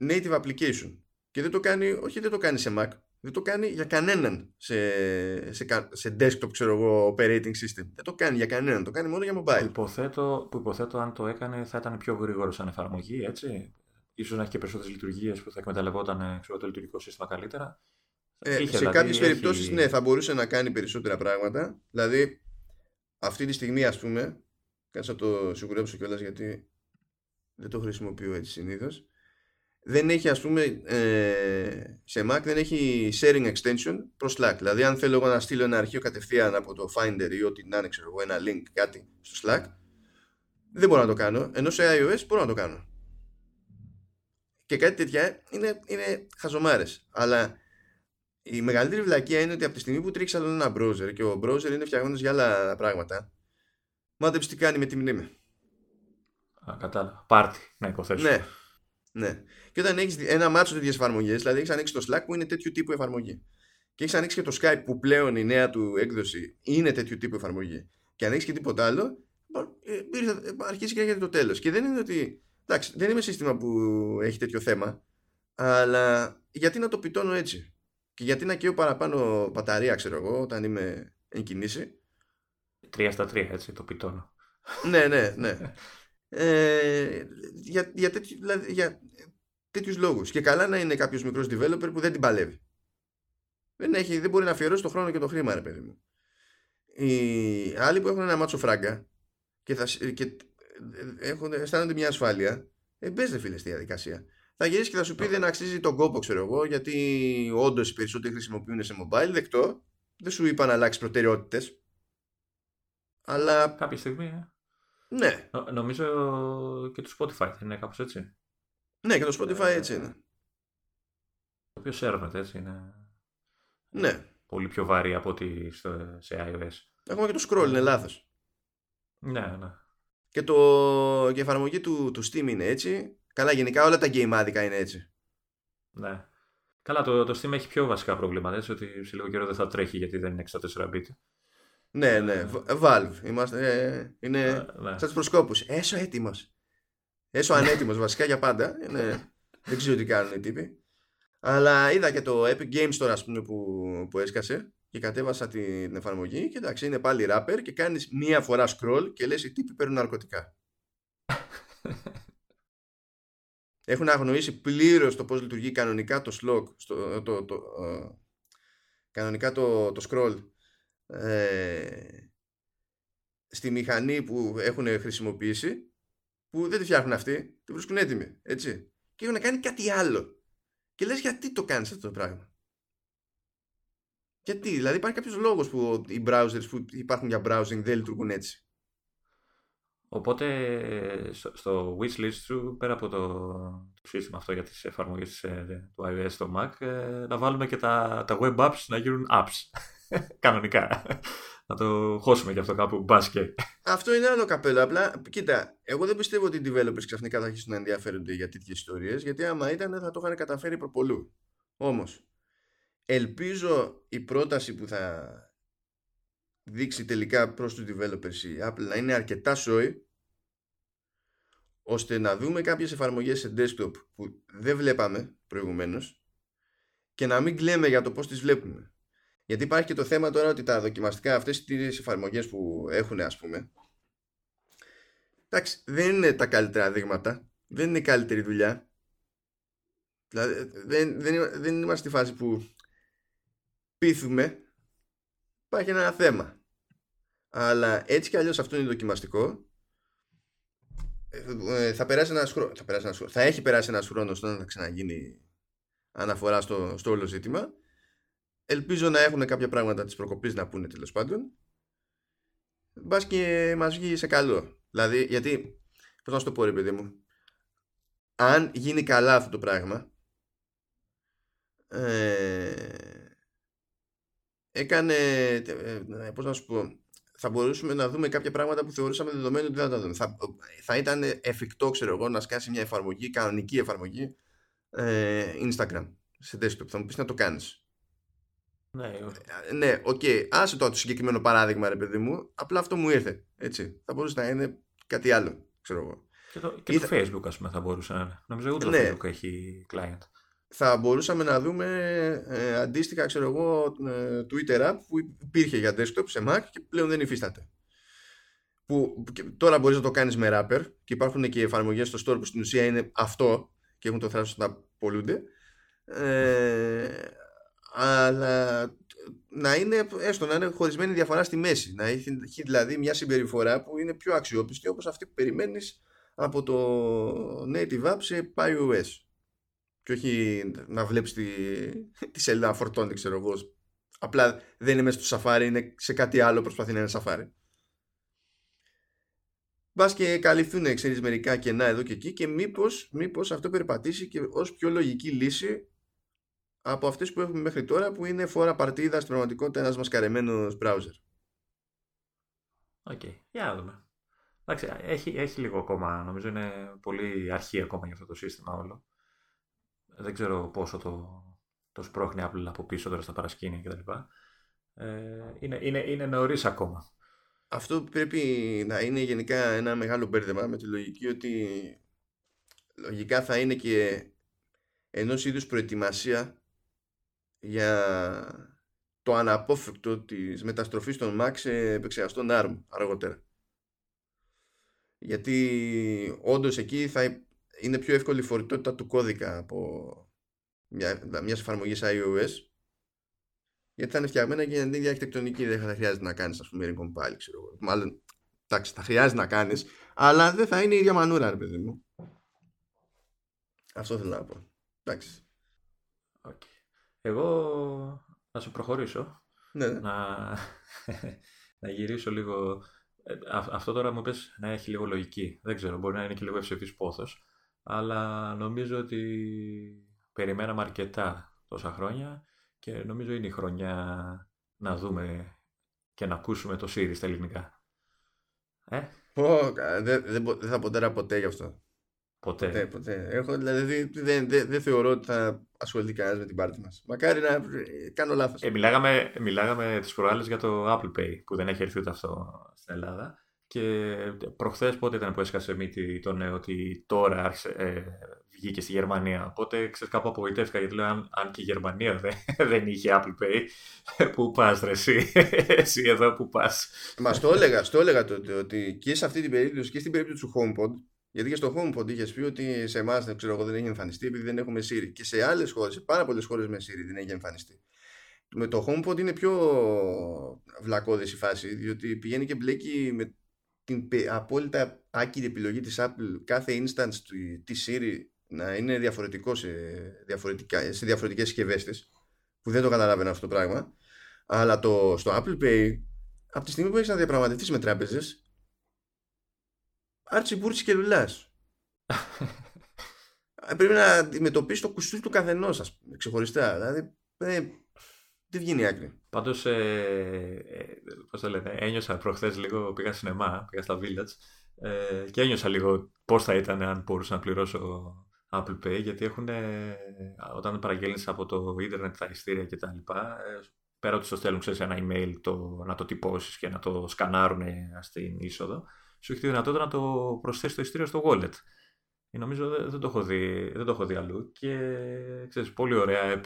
native application. Και δεν το κάνει, όχι δεν το κάνει σε Mac, δεν το κάνει για κανέναν σε, σε, σε desktop, ξέρω εγώ, operating system. Δεν το κάνει για κανέναν, το κάνει μόνο για mobile. Που υποθέτω, που υποθέτω αν το έκανε θα ήταν πιο γρήγορο σαν εφαρμογή, έτσι. Ίσως να έχει και περισσότερες λειτουργίες που θα εκμεταλλευόταν ξέρω, το λειτουργικό σύστημα καλύτερα. Ε, σε δηλαδή, κάποιες περιπτώσεις, ναι, θα μπορούσε να κάνει περισσότερα πράγματα. Δηλαδή, αυτή τη στιγμή, ας πούμε, κάτσε να το σιγουρέψω κιόλας γιατί δεν το χρησιμοποιώ έτσι συνήθως. Δεν έχει ας πούμε ε, σε Mac δεν έχει sharing extension προς Slack. Δηλαδή αν θέλω εγώ να στείλω ένα αρχείο κατευθείαν από το Finder ή ό,τι να είναι ξέρω εγώ ένα link κάτι στο Slack δεν μπορώ να το κάνω. Ενώ σε iOS μπορώ να το κάνω. Και κάτι τέτοια είναι, είναι χαζομάρες. Αλλά η μεγαλύτερη βλακία είναι ότι από τη στιγμή που τρίξει άλλο ένα browser και ο browser είναι φτιαγμένος για άλλα πράγματα μάθεψε τι κάνει με τη μνήμη Α, κατάλαβα. Πάρτι, να υποθέσω. Ναι, ναι. Και όταν έχεις ένα μάτσο τέτοιες εφαρμογές, δηλαδή έχεις ανοίξει το Slack που είναι τέτοιου τύπου εφαρμογή. Και έχεις ανοίξει και το Skype που πλέον η νέα του έκδοση είναι τέτοιου τύπου εφαρμογή. Και ανοίξει και τίποτα άλλο, ε, αρχίζει και έρχεται το τέλος. Και δεν είναι ότι. Εντάξει, δεν είμαι σύστημα που έχει τέτοιο θέμα, αλλά γιατί να το πιτώνω έτσι; Και γιατί να καίω παραπάνω μπαταρία, ξέρω εγώ, όταν είμαι εν κινήσει. Τρία στα τρία, έτσι, το πιτώνω. ναι, ναι, ναι. Ε, για, για, τέτοιου, δηλαδή, για τέτοιους λόγους. Και καλά να είναι κάποιος μικρός developer που δεν την παλεύει. Δεν, έχει, δεν μπορεί να αφιερώσει το χρόνο και το χρήμα, ρε παιδί μου. Οι άλλοι που έχουν ένα μάτσο φράγκα και, θα, και έχουν, αισθάνονται μια ασφάλεια, ε, μπες φίλε στη διαδικασία. Θα γυρίσει και θα σου πει δεν αξίζει τον κόπο, ξέρω εγώ, γιατί όντως οι περισσότεροι χρησιμοποιούν σε mobile. Δεκτό. Δεν σου είπα να αλλάξει προτεραιότητες. Αλλά Κάποια στιγμή. ε. ναι, Νο- νομίζω και το Spotify δεν είναι κάπως έτσι. ναι και το Spotify έτσι είναι. Το οποίο σέρνεται έτσι. Είναι Ναι. πολύ πιο βαρύ από ότι στο, σε iOS. Ακόμα και το scroll είναι λάθος. Ναι, ναι. Και, το, και η εφαρμογή του, του Steam είναι έτσι. Καλά, γενικά όλα τα game άδικα είναι έτσι. ναι. Καλά, το, το Steam έχει πιο βασικά προβλήματα. Έτσι, ότι σε λίγο καιρό δεν θα τρέχει γιατί δεν είναι 64 bit. Ναι, ναι. Β- Valve. Είμαστε, ε, είναι Ε, ναι. σαν τους προσκόπους. Έσω έτοιμος. Έσω ανέτοιμος βασικά για πάντα. Είναι, δεν ξέρω τι κάνουν οι τύποι. Αλλά είδα και το Epic Games τώρα ας πούμε, που, που έσκασε και κατέβασα την εφαρμογή και εντάξει είναι πάλι rapper και κάνεις μία φορά scroll και λες οι τύποι παίρνουν ναρκωτικά. Έχουν αγνοήσει πλήρως το πώς λειτουργεί κανονικά το slog, στο, το, το, ε, κανονικά το, το scroll ε, στη μηχανή που έχουν χρησιμοποιήσει που δεν τη φτιάχνουν αυτοί, τη βρίσκουν έτοιμη, έτσι. Και έχουν κάνει κάτι άλλο. Και λες γιατί το κάνεις αυτό το πράγμα; Γιατί, δηλαδή υπάρχει κάποιος λόγος που οι browsers που υπάρχουν για browsing δεν λειτουργούν έτσι. Οπότε στο, στο wishlist σου, πέρα από το, το σύστημα αυτό για τις εφαρμογές ε, του iOS στο Mac, ε, να βάλουμε και τα, τα web apps να γίνουν apps. Κανονικά. να το χώσουμε και αυτό κάπου, μπας και. Αυτό είναι άλλο καπέλο. Απλά, κοίτα, εγώ δεν πιστεύω ότι οι developers ξαφνικά θα αρχίσουν να ενδιαφέρονται για τέτοιες ιστορίες, γιατί άμα ήταν θα το είχαν καταφέρει προπολού. Όμως, ελπίζω η πρόταση που θα δείξει τελικά προς τους developers η Apple να είναι αρκετά σόη ώστε να δούμε κάποιες εφαρμογές σε desktop που δεν βλέπαμε προηγουμένως και να μην κλαίμε για το πώς τις βλέπουμε. Γιατί υπάρχει και το θέμα τώρα ότι τα δοκιμαστικά αυτές τις εφαρμογές που έχουν ας πούμε εντάξει δεν είναι τα καλύτερα δείγματα δεν είναι η καλύτερη δουλειά. Δηλαδή δεν, δεν, δεν είμαστε στη φάση που πείθουμε. Υπάρχει ένα θέμα αλλά έτσι κι αλλιώς αυτό είναι δοκιμαστικό. Ε, θα περάσει ένας χρόνος θα, περάσει ένας, χρόνος, θα έχει περάσει ένας χρόνος όταν θα ξαναγίνει αναφορά στο, στο όλο ζήτημα. Ελπίζω να έχουν κάποια πράγματα της προκοπής να πούνε τέλος πάντων. Μπας και μας βγει σε καλό. Δηλαδή γιατί πώς να σου το πω ρε παιδί μου αν γίνει καλά αυτό το πράγμα ε, έκανε ε, πώς να σου πω θα μπορούσαμε να δούμε κάποια πράγματα που θεωρούσαμε δεδομένο ότι δεν θα τα δούμε. Θα, θα ήταν εφικτό, ξέρω εγώ, να σκάσει μια εφαρμογή, κανονική εφαρμογή ε, Instagram σε desktop. Θα μου πεις να το κάνεις. Ναι, ναι, OK. Okay. Άσε το, το συγκεκριμένο παράδειγμα, ρε παιδί μου. Απλά αυτό μου ήρθε. Έτσι. Θα μπορούσε να είναι κάτι άλλο, ξέρω εγώ. Και το, και Ήθε... το Facebook, ας πούμε, θα μπορούσε να είναι. Νομίζω ούτε Ναι. το Facebook έχει client. Θα μπορούσαμε να δούμε ε, αντίστοιχα, ξέρω εγώ, ε, Twitter app που υπήρχε για desktop σε Mac και πλέον δεν υφίσταται. Που και τώρα μπορείς να το κάνεις με wrapper και υπάρχουν και εφαρμογές στο store που στην ουσία είναι αυτό και έχουν το θράσος να πολλούνται. Ε, αλλά να είναι, έστω να είναι χωρισμένη διαφορά στη μέση. Να έχει, έχει δηλαδή μια συμπεριφορά που είναι πιο αξιόπιστη όπως αυτή που περιμένεις από το native app σε iOS και όχι να βλέπεις τη, τη σελίδα να φορτώνει ξέρω εγώ απλά δεν είναι μέσα στο σαφάρι είναι σε κάτι άλλο προσπαθεί να είναι σαφάρι Μπας και καλυφθούν ξέρεις μερικά κενά εδώ και εκεί και μήπως, μήπως αυτό περπατήσει και ως πιο λογική λύση από αυτές που έχουμε μέχρι τώρα που είναι φόρα παρτίδα στην πραγματικότητα ένας μασκαρεμένος browser. OK, okay. για να δούμε. Εντάξει, έχει, έχει λίγο ακόμα, νομίζω είναι πολύ αρχή ακόμα για αυτό το σύστημα όλο. Δεν ξέρω πόσο το, το σπρώχνει Apple από πίσω τώρα στα παρασκήνια κτλ. Ε, είναι, είναι, είναι νωρίς ακόμα. Αυτό πρέπει να είναι γενικά ένα μεγάλο μπέρδεμα με τη λογική ότι λογικά θα είναι και ενός είδους προετοιμασία για το αναπόφευκτο της μεταστροφής των Mac σε επεξεργαστών ARM αργότερα. Γιατί όντως εκεί θα είναι πιο εύκολη η φορητότητα του κώδικα από μια, μιας εφαρμογής iOS γιατί θα είναι φτιαγμένα για την ίδια αρχιτεκτονική δεν θα χρειάζεται να κάνεις ας πούμε recompile ξέρω μάλλον εντάξει θα χρειάζεται να κάνεις αλλά δεν θα είναι η ίδια μανούρα ρε παιδί μου αυτό θέλω να πω εντάξει okay. εγώ να σου προχωρήσω ναι. να, να γυρίσω λίγο Ε, αυτό τώρα μου πες να έχει λίγο λογική. Δεν ξέρω, μπορεί να είναι και λίγο ευσεβής πόθος. Αλλά νομίζω ότι περιμέναμε αρκετά τόσα χρόνια και νομίζω είναι η χρονιά να δούμε και να ακούσουμε το Siri στα ελληνικά. Ε; δεν, δεν, θα ποτέ ποτέ γι' αυτό. Ποτέ. Ποτέ, ποτέ. Έχω, δηλαδή, δεν, δεν, δεν θεωρώ ότι θα ασχοληθεί κανένας με την πάρτι μας. Μακάρι να κάνω λάθος. Ε, μιλάγαμε μιλάγαμε τις προάλλες για το Apple Pay που δεν έχει έρθει ούτε αυτό στην Ελλάδα. Και προχθές πότε ήταν που έσκασε μύτη το νέο ότι τώρα άρχισε, ε, βγήκε στη Γερμανία. Οπότε ξέρεις κάπου απογοητεύτηκα γιατί λέω αν, αν και η Γερμανία δεν, δεν είχε Apple Pay, πού πας, ρε, εσύ, εσύ εδώ που πας. Μα το έλεγα, το έλεγα τότε ότι και σε αυτή την περίπτωση και στην περίπτωση του HomePod, γιατί και στο HomePod είχες πει ότι σε εμάς δεν έχει εμφανιστεί επειδή δεν έχουμε Siri. Και σε άλλες χώρες, σε πάρα πολλές χώρες με Siri δεν έχει εμφανιστεί. Με το HomePod είναι πιο βλακώδες η φάση, διότι πηγαίνει και μπλέκει με την απόλυτα άκυρη επιλογή της Apple κάθε instance της Siri να είναι διαφορετικό σε, διαφορετικά, σε διαφορετικές συσκευές της που δεν το καταλάβαινα αυτό το πράγμα. Αλλά το, στο Apple Pay από τη στιγμή που έχεις να διαπραγματευτείς με τράπεζες άρτσι μπούρτσι και λουλάς. Πρέπει να αντιμετωπίσεις το κουστούι του καθενός ας πούμε, ξεχωριστά. Δηλαδή ε, δεν βγαίνει άκρη. Πάντως, ε, ε, πώς το λένε, ένιωσα προχθές λίγο, πήγα σινεμά, πήγα στα Village ε, και ένιωσα λίγο πώς θα ήταν αν μπορούσα να πληρώσω Apple Pay, γιατί έχουν, όταν παραγγέλνεις από το ίντερνετ τα ειστήρια κτλ. Ε, πέρα ότι σου στέλνουν σε ένα email το, να το τυπώσεις και να το σκανάρουν στην είσοδο, σου έχει τη δυνατότητα να το προσθέσεις το ειστήριο στο wallet. Ε, νομίζω δεν, δεν, το έχω δει, δεν το έχω δει αλλού και ξέρεις, πολύ ωραία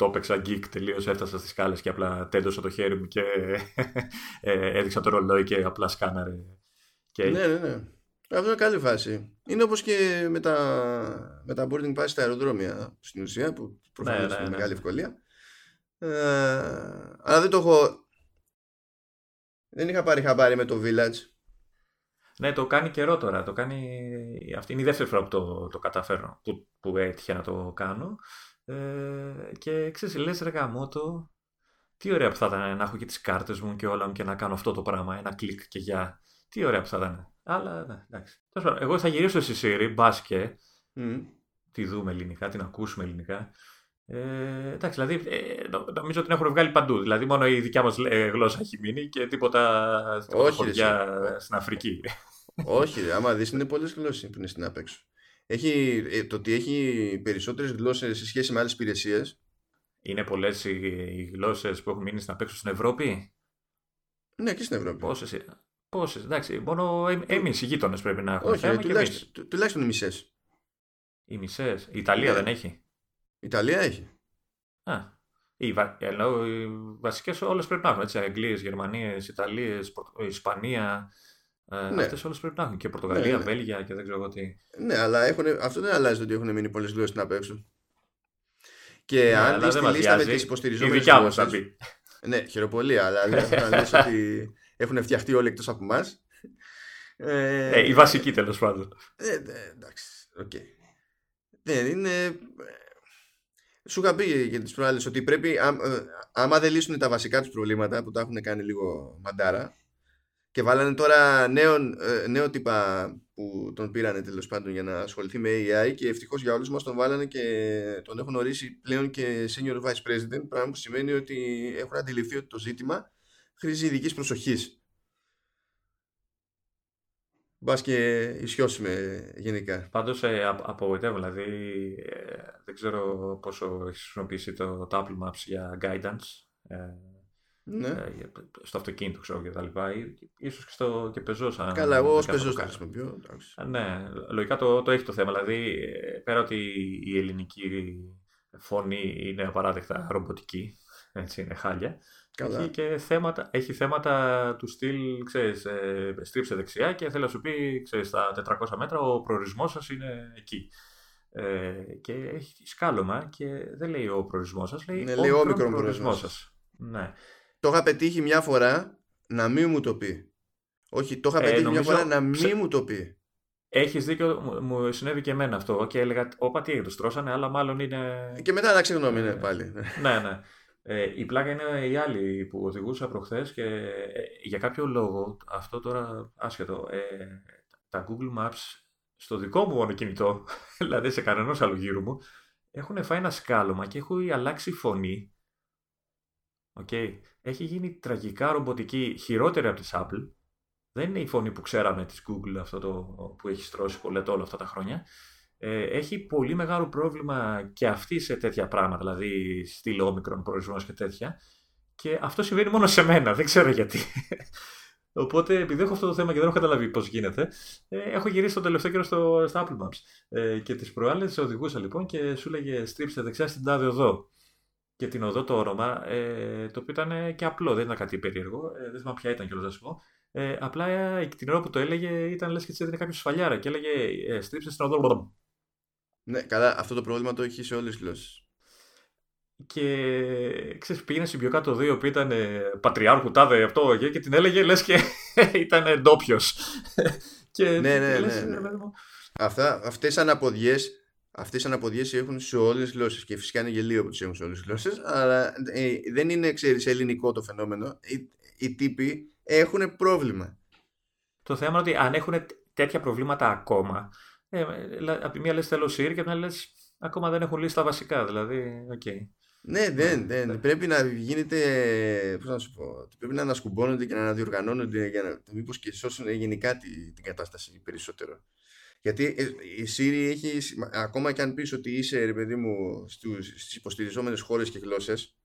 το έπαιξα geek τελείως, έφτασα στις σκάλες και απλά τέντωσα το χέρι μου και ε, έδειξα το ρολόι και απλά σκάναρε. Και... Ναι, ναι, ναι. Αυτό είναι καλή φάση. Είναι όπως και με τα, με τα boarding pass στα αεροδρόμια στην ουσία, που προφανώς ναι, ναι, είναι ναι. μεγάλη ευκολία. Ε, αλλά δεν το έχω. Δεν είχα πάρει χαμπάρι με το Village. Ναι, το κάνει καιρό τώρα. Το κάνει... Αυτή είναι η δεύτερη φορά που το, το καταφέρω, που, που έτυχε να το κάνω. Ε, και ξέρεις, λες ρε γαμότο, τι ωραία που θα ήταν να έχω και τις κάρτες μου και όλα μου και να κάνω αυτό το πράγμα, ένα κλικ και για. Τι ωραία που θα ήταν. Αλλά ναι, εντάξει. Εγώ θα γυρίσω στη Siri, μπας και mm. τη δούμε ελληνικά, την ακούσουμε ελληνικά. Ε, εντάξει, δηλαδή ε, νομίζω ότι την έχουν βγάλει παντού. Δηλαδή μόνο η δικιά μας ε, γλώσσα έχει μείνει και τίποτα χωριά στην Αφρική. Όχι, ρε, άμα δεις είναι πολλές γλώσσες που είναι στην απέξω. Έχει, ε, το ότι έχει περισσότερες γλώσσες σε σχέση με άλλες υπηρεσίες. Είναι πολλές οι γλώσσες που έχουν μείνει στην απέξω στην Ευρώπη; Ναι, και στην Ευρώπη. Πόσες, πόσες εντάξει, μόνο εμείς οι γείτονες πρέπει να έχουμε. Όχι, θέμα τουλάχιστον, τουλάχιστον οι μισές. Οι μισές. Η Ιταλία ναι. δεν έχει; Η Ιταλία έχει. Α, οι, βα... οι βασικές όλες πρέπει να έχουν. Έτσι, Αγγλίες, Γερμανίες, Ιταλίες, Ισπανία, ε, ναι. Αυτές όλες πρέπει να έχουν. Και Πορτογαλία, ναι, ναι. Βέλγια και δεν ξέρω τι. Ναι, αλλά έχουν, αυτό δεν αλλάζει ότι έχουν μείνει πολλές γλώσσες να παίξουν. Και ναι, αν δει τη λίστα με τις υποστηριζόμενες γλώσσες. Ναι, χειροπολία, αλλά δεν θα λες ότι έχουν φτιαχτεί όλοι εκτός από εμάς. Ε, ε, η βασική τέλος πάντων. Ε, εντάξει, OK. Okay. Δεν είναι. Σου είχα πει για τις προάλλες ότι πρέπει, ε, άμα δεν λύσουν τα βασικά τους προβλήματα που τα έχουν κάνει λίγο μαντάρα, και βάλανε τώρα νέο, ε, νέο τύπα που τον πήρανε τέλος πάντων για να ασχοληθεί με AI και ευτυχώς για όλους μας τον βάλανε και τον έχουν ορίσει πλέον και senior vice president. Πράγμα που σημαίνει ότι έχουν αντιληφθεί ότι το ζήτημα χρήζει ειδικής προσοχής. Μπας και ισιώσουμε γενικά. Πάντως ε, απογοητεύω. Δηλαδή, ε, δεν ξέρω πόσο έχεις χρησιμοποιήσει το, το Apple Maps για guidance. Ε, ναι. Ε, στο αυτοκίνητο ξέρω και τα λοιπά ίσως και, στο, και πεζό Καλά, εγώ ως πεζός θα χρησιμοποιώ. Ναι, λογικά το, το έχει το θέμα. Δηλαδή, πέρα ότι η ελληνική φωνή είναι απαράδεκτα ρομποτική, έτσι είναι χάλια, Καλά. Έχει και θέματα, έχει θέματα του στυλ, ξέρεις, ε, στρίψε δεξιά και θέλω να σου πει, ξέρεις, στα 400 μέτρα ο προορισμός σας είναι εκεί. Ε, και έχει σκάλωμα και δεν λέει ο προορισμός σας, λέει, ναι, λέει ο προορισμός σας. Ναι το είχα πετύχει μια φορά να μην μου το πει. Όχι, το είχα ε, πετύχει μια φορά να μην μου το πει. Έχεις δίκιο, μου συνέβη και εμένα αυτό και έλεγα, όπα τι έγινε, το στρώσανε, αλλά μάλλον είναι... Και μετά να ξεγνώμη, ναι, πάλι. ναι, ναι. Ε, η πλάκα είναι η άλλη που οδηγούσα προχθές και ε, για κάποιο λόγο, αυτό τώρα άσχετο, ε, τα Google Maps στο δικό μου μόνο κινητό, δηλαδή σε κανένας άλλο γύρω μου, έχουν φάει ένα σκάλωμα και έχουν αλλάξει φωνή. Okay. Έχει γίνει τραγικά ρομποτική, χειρότερη από τη Apple. Δεν είναι η φωνή που ξέραμε της Google, αυτό το που έχει στρώσει πολλές όλα αυτά τα χρόνια. Ε, έχει πολύ μεγάλο πρόβλημα και αυτή σε τέτοια πράγματα, δηλαδή στυλ όμικρον προορισμός και τέτοια. Και αυτό συμβαίνει μόνο σε μένα, δεν ξέρω γιατί. Οπότε, επειδή έχω αυτό το θέμα και δεν έχω καταλάβει πώς γίνεται, ε, έχω γυρίσει το τελευταίο καιρό στο, στο Apple Maps. Ε, και τις προάλλες οδηγούσα λοιπόν και σου λέγε στρίψτε δεξιά στην τάδε οδό. Και την οδό το όνομα, ε, το οποίο ήταν και απλό, δεν ήταν κάτι περίεργο. Ε, δεν θυμάμαι ποια ήταν κιόλας, να σου πω. Ε, απλά ε, την ώρα που το έλεγε ήταν λες και έτσι έδινε κάποιο σφαλιάρα και έλεγε ε, στρίψτε στην οδό. Ναι, καλά, αυτό το πρόβλημα το έχει σε όλες τις γλώσσες. Και ξέρεις, πήγαινε στην πιο κάτω δύο που ήταν ε, πατριάρχου τάδε αυτό και την έλεγε λες και ήταν ντόπιος. και ναι, ναι, ναι, ναι. Αυτά, αυτές οι αναποδιές Αυτές οι αναποδιές έχουν σε όλες τις γλώσσες και φυσικά είναι γελίο που τις έχουν σε όλες τις γλώσσες, αλλά ε, δεν είναι, ξέρεις, ελληνικό το φαινόμενο. Οι, οι τύποι έχουν πρόβλημα. Το θέμα είναι ότι αν έχουν τέτοια προβλήματα ακόμα, ε, από τη μία λες θέλω Siri και από την άλλη λες ακόμα δεν έχουν λύσει τα βασικά. Δηλαδή, okay. Ναι, δεν, δεν. Ναι. Πρέπει να γίνεται. Πώς να σου πω. Πρέπει να ανασκουμπώνονται και να αναδιοργανώνονται για να μήπως και σώσουν γενικά την, την κατάσταση περισσότερο. Γιατί ε, η Siri έχει, ακόμα και αν πεις ότι είσαι, ρε παιδί μου, στις υποστηριζόμενες χώρες και γλώσσες,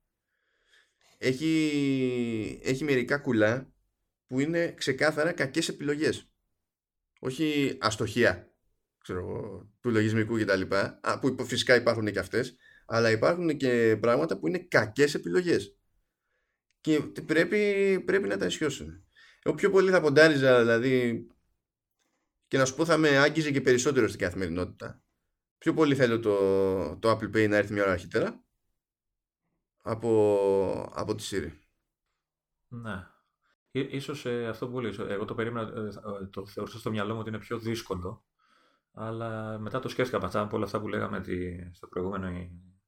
έχει, έχει μερικά κουλά που είναι ξεκάθαρα κακές επιλογές. Όχι αστοχία, ξέρω, του λογισμικού κτλ. Που φυσικά υπάρχουν και αυτές αλλά υπάρχουν και πράγματα που είναι κακές επιλογές και πρέπει, πρέπει να τα ισιώσουν. Εγώ πιο πολύ θα ποντάριζα δηλαδή και να σου πω θα με άγγιζε και περισσότερο στην καθημερινότητα. Πιο πολύ θέλω το, το Apple Pay να έρθει μια ώρα αρχίτερα από, από τη Siri. Ναι. Ίσως ε, αυτό που λέει, εγώ το περίμενα, ε, ε, το θεωρούσα στο μυαλό μου ότι είναι πιο δύσκολο αλλά μετά το σκέφτηκα μετά από όλα αυτά που λέγαμε στο προηγούμενο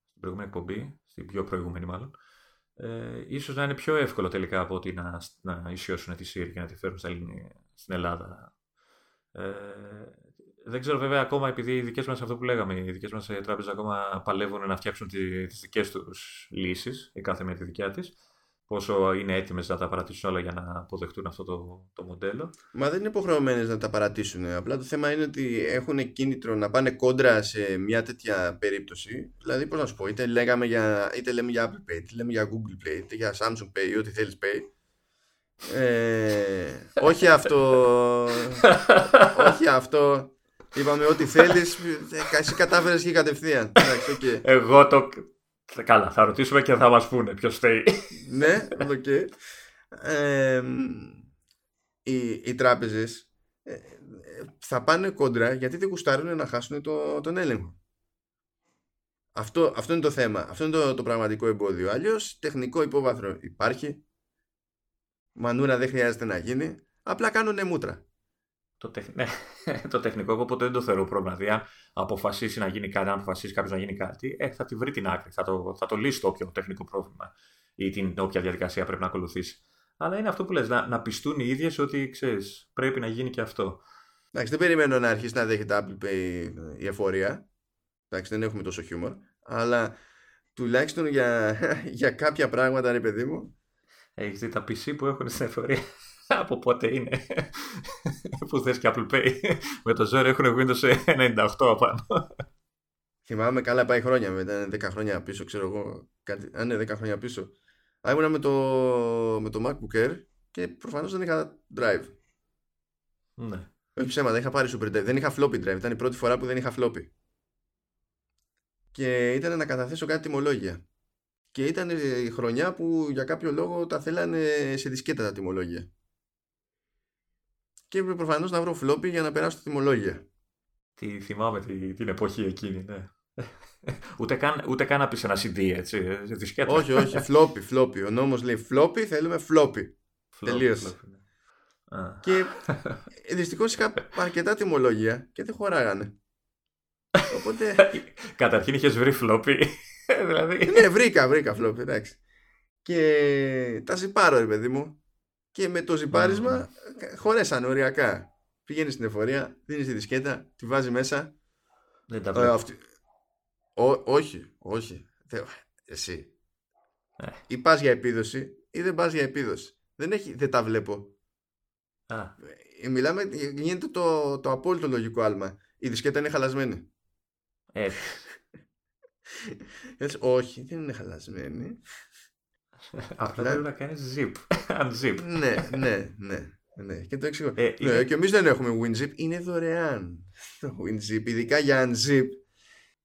στην προηγούμενη εκπομπή, στην πιο προηγούμενη μάλλον, ε, ίσως να είναι πιο εύκολο τελικά από ότι να, να ισιώσουν τη ΣΥΡ και να τη φέρουν στην Ελλάδα. Ε, δεν ξέρω βέβαια ακόμα, επειδή οι δικές μας, αυτό που λέγαμε, οι δικές μας τράπεζες ακόμα παλεύουν να φτιάξουν τις δικές τους λύσεις, η κάθε με τη δικιά της πόσο είναι έτοιμες να τα παρατήσουν όλα για να αποδεχτούν αυτό το, το μοντέλο. Μα δεν είναι υποχρεωμένες να τα παρατήσουν. Απλά το θέμα είναι ότι έχουν κίνητρο να πάνε κόντρα σε μια τέτοια περίπτωση. Δηλαδή, πώς να σου πω, είτε, λέγαμε για, είτε λέμε για Apple Pay, είτε λέμε για Google Pay, είτε για Samsung Pay, ή ό,τι θέλεις Pay. Ε, όχι αυτό. όχι αυτό. Είπαμε ό,τι θέλεις. Ε, εσύ κατάφερες και κατευθείαν. okay. Εγώ το, Καλά, θα ρωτήσουμε και θα μας πούνε ποιος φταίει. ναι, οκ. οι, οι τράπεζες ε, θα πάνε κόντρα γιατί δεν γουστάρουν να χάσουν το, τον έλεγχο. Αυτό, αυτό είναι το θέμα. Αυτό είναι το, το πραγματικό εμπόδιο. Αλλιώς τεχνικό υπόβαθρο υπάρχει. Μανούρα δεν χρειάζεται να γίνει. Απλά κάνουν μούτρα. Το, τεχ... ναι, το τεχνικό εγώ ποτέ δεν το θεωρώ πρόβλημα. Δηλαδή, αν αποφασίσει να γίνει κάτι, αν αποφασίσει κάποιος να γίνει κάτι, ε, θα τη βρει την άκρη. Θα το, θα το λύσει το όποιο τεχνικό πρόβλημα ή την όποια διαδικασία πρέπει να ακολουθήσει. Αλλά είναι αυτό που λες, να, να πιστούν οι ίδιες ότι ξέρεις, πρέπει να γίνει και αυτό. Εντάξει, δεν περιμένω να αρχίσει να δέχεται Apple Pay η εφορία. Εντάξει, δεν έχουμε τόσο χιούμορ. Αλλά τουλάχιστον για, για κάποια πράγματα, ρε παιδί μου. Έχεις δει τα PC που έχουν στην εφορία; Από πότε είναι; Που θες και Apple Pay; Με το ζόρι έχουν Windows 98 απάνω. Θυμάμαι καλά πάει χρόνια, μετά 10 χρόνια πίσω, ξέρω εγώ. Κάτι, αν είναι 10 χρόνια πίσω. Α, ήμουνα με το, με το MacBook Air και προφανώς δεν είχα drive. Ναι. Όχι ψέμα, δεν είχα πάρει super drive. Δεν είχα floppy drive. Ήταν η πρώτη φορά που δεν είχα floppy. Και ήταν να καταθέσω κάτι τιμολόγια. Και ήταν η χρονιά που για κάποιο λόγο τα θέλανε σε δισκέτα τα τιμολόγια και έπρεπε προφανώς να βρω φλόπι για να περάσω τη τιμολόγια. Τι θυμάμαι την εποχή εκείνη, ναι. ούτε, καν, ούτε καν να πει ένα CD, έτσι. Δισκέτα. όχι, όχι, φλόπι, φλόπι. Ο νόμος λέει φλόπι, θέλουμε φλόπι. Τελείως. Ναι. Και δυστυχώς είχα αρκετά τιμολόγια και δεν χωράγανε. Οπότε. Καταρχήν είχες βρει φλόπι. Δηλαδή... ναι, βρήκα, βρήκα φλόπι, εντάξει. και τα ζυπάρω, ρε παιδί μου. Και με το ζυπάρισμα mm. χωρέσαν οριακά. Πηγαίνει στην εφορία, δίνεις τη δισκέτα, τη βάζει μέσα. Δεν τα ε, αυτή... όχι, όχι. Εσύ. Ε. Ή πας για επίδοση ή δεν πας για επίδοση. Δεν, έχει, δεν τα βλέπω. Α. Ε, μιλάμε, γίνεται το, το απόλυτο λογικό άλμα. Η δισκέτα είναι χαλασμένη. Έτσι. Έτσι, όχι, δεν είναι χαλασμένη. Απλά πρέπει να κάνεις zip. Unzip. ναι, ναι, ναι. Ναι, και το εξηγώ. Ε, ναι, Και εμείς δεν έχουμε WinZip, είναι δωρεάν το WinZip, ειδικά για Unzip.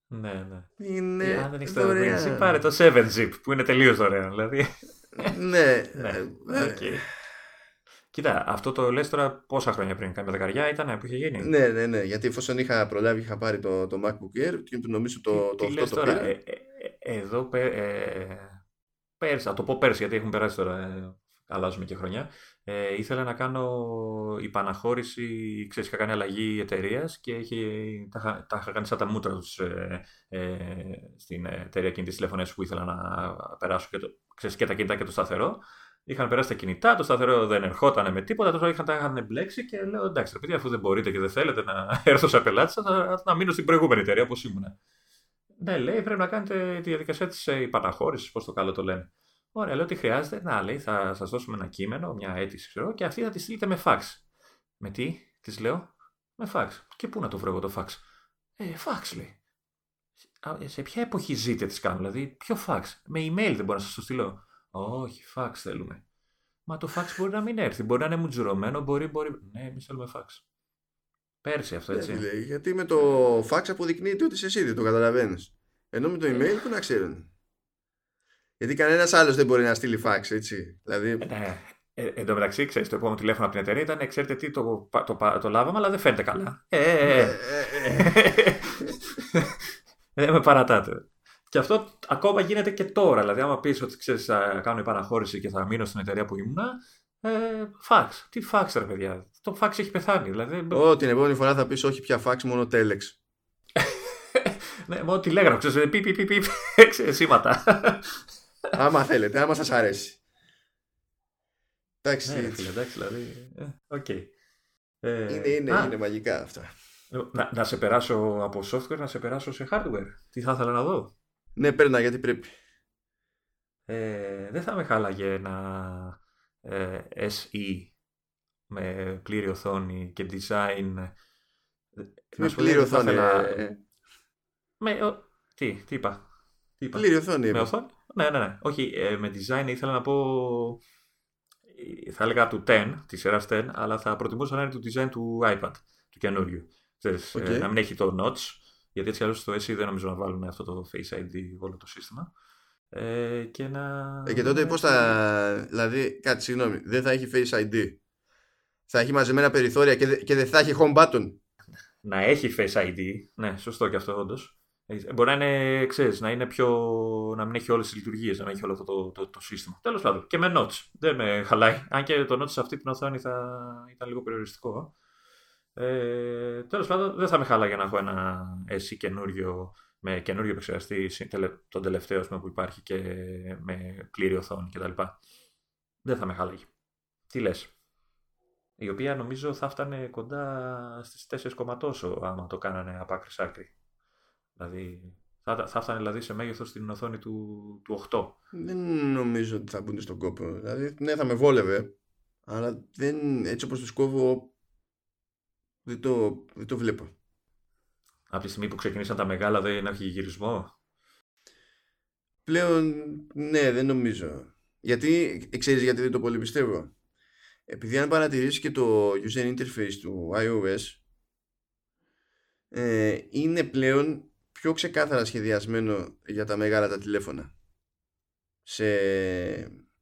Ναι, ναι. Είναι ε, αν δεν έχεις το WinZip, πάρε το 7Zip που είναι τελείως δωρεάν. Δηλαδή. ναι. ναι. Okay. Κοίτα, αυτό το λες τώρα πόσα χρόνια πριν, κάμια δεκαριά ήταν που είχε γίνει; Ναι, ναι, ναι. Γιατί εφόσον είχα προλάβει, είχα πάρει το, το MacBook Air και νομίζω το, το, το 8 το τώρα, πήρα. Ε, ε, εδώ ε, πέρσι, θα το πω πέρσι γιατί έχουν περάσει τώρα, ε, αλλάζουμε και χρονιά. Ε, ήθελα να κάνω υπαναχώρηση, ξέρεις, είχα κάνει αλλαγή εταιρείας και είχε, τα, τα είχα κάνει σαν τα μούτρα τους ε, ε, στην εταιρεία κινητής τηλεφωνίας που ήθελα να περάσω και, το, ξέρεις, και τα κινητά και το σταθερό. Είχαν περάσει τα κινητά, το σταθερό δεν ερχόταν με τίποτα, τόσο είχαν, τα είχαν μπλέξει και λέω εντάξει, παιδιά, αφού δεν μπορείτε και δεν θέλετε να έρθω σε πελάτης θα, να μείνω στην προηγούμενη εταιρεία όπως ήμουν. Ναι, λέει, πρέπει να κάνετε τη διαδικασία της υπαναχώρηση, πώς το καλό το λένε. Ωραία, λέω τι χρειάζεται. Να, λέει, θα σας δώσουμε ένα κείμενο, μια αίτηση, ξέρω, και αυτή θα τη στείλετε με φάξ. Με τι, της λέω, με φάξ. Και πού να το βρω εγώ το φάξ. Ε, φάξ λέει. Σε ποια εποχή ζείτε τι κάνω, δηλαδή, ποιο φάξ. Με email δεν μπορώ να σας το στείλω. Όχι, φάξ θέλουμε. Μα το φάξ μπορεί να μην έρθει. Μπορεί να είναι μουτζουρωμένο, μπορεί, μπορεί. Ναι, εμείς θέλουμε φάξ. Πέρσι αυτό έτσι. Ναι, γιατί με το φάξ αποδεικνύεται ότι είσαι εσύ δεν το καταλαβαίνεις. Ενώ με το email που να ξέρουν. Γιατί κανένας άλλος δεν μπορεί να στείλει φάξ, έτσι. Δηλαδή... Ε, ναι. Ε, εν τω μεταξύ, ξέρεις, το επόμενο τηλέφωνο από την εταιρεία ήταν, ξέρετε τι, το, το, το, το λάβαμε, αλλά δεν φαίνεται καλά. Ε, ε, ε. Δεν με παρατάτε. Και αυτό ακόμα γίνεται και τώρα. Δηλαδή, άμα πεις ότι ξέρεις, θα κάνω επαναχώρηση και θα μείνω στην εταιρεία που ήμουνα, ε, φάξ. Τι φάξ, ρε παιδιά. Το φάξ έχει πεθάνει. Δηλαδή... Ω, την επόμενη φορά θα πεις όχι πια φάξ, μόνο τέλεξ. ναι, μόνο τηλέγραφο. Ξέρεις, πι, πι, πι, πι, σήματα. άμα θέλετε, άμα σας αρέσει. Εντάξει, ναι, φίλε, εντάξει, δηλαδή. Ε, okay. ε, είναι, είναι, είναι μαγικά αυτά. Να, να σε περάσω από software, να σε περάσω σε hardware. Τι θα ήθελα να δω; Ναι, παίρνα γιατί πρέπει. Ε, δεν θα με χάλαγε ένα ε, SE με πλήρη οθόνη και design. Με πλήρη οθόνη. Ε, με, τι, τι είπα. Τι είπα. Πλήρη οθόνη. Με οθόνη; Ναι, ναι, ναι. Όχι, ε, με design ήθελα να πω. Θα έλεγα του 10, της σειράς 10, αλλά θα προτιμούσα να είναι του design του iPad, του καινούριου. Ξέρεις, okay. να μην έχει το notch, γιατί έτσι αλλιώς στο SE δεν νομίζω να βάλουν αυτό το Face ID όλο το σύστημα. Ε, και να... Ε, και τότε πώς θα... Δηλαδή, κάτι συγγνώμη, δεν θα έχει Face ID. Θα έχει μαζεμένα περιθώρια και, δε, και δεν θα έχει home button. Να έχει Face ID, ναι, σωστό και αυτό όντως. Ε, μπορεί να είναι, ξέρεις, να είναι πιο. να μην έχει όλες τις λειτουργίες, να μην έχει όλο αυτό το, το, το, σύστημα. Τέλος πάντων. Και με notes. Δεν με χαλάει. Αν και το notes σε αυτή την οθόνη θα ήταν λίγο περιοριστικό. Ε, Τέλος πάντων, δεν θα με χάλαγε να έχω ένα εσύ καινούριο με καινούριο επεξεργαστή, τον τελευταίο πούμε, που υπάρχει και με πλήρη οθόνη κτλ. Δεν θα με χάλαγε. Τι λες; Η οποία νομίζω θα φτάνε κοντά στις 4 τόσο άμα το κάνανε από άκρη άκρη. Δηλαδή θα, θα φτάνε δηλαδή σε μέγεθος στην οθόνη του, του 8. Δεν νομίζω ότι θα μπουν στον κόπο. Δηλαδή, ναι, θα με βόλευε. Αλλά δεν, έτσι όπως τους κόβω δεν το, δεν το βλέπω. Από τη στιγμή που ξεκινήσαν τα μεγάλα δεν έχει γυρισμό; Πλέον ναι δεν νομίζω. Γιατί, ξέρεις γιατί δεν το πολύ πιστεύω; Επειδή αν παρατηρήσεις και το user interface του iOS ε, είναι πλέον πιο ξεκάθαρα σχεδιασμένο για τα μεγάλα τα τηλέφωνα. Σε,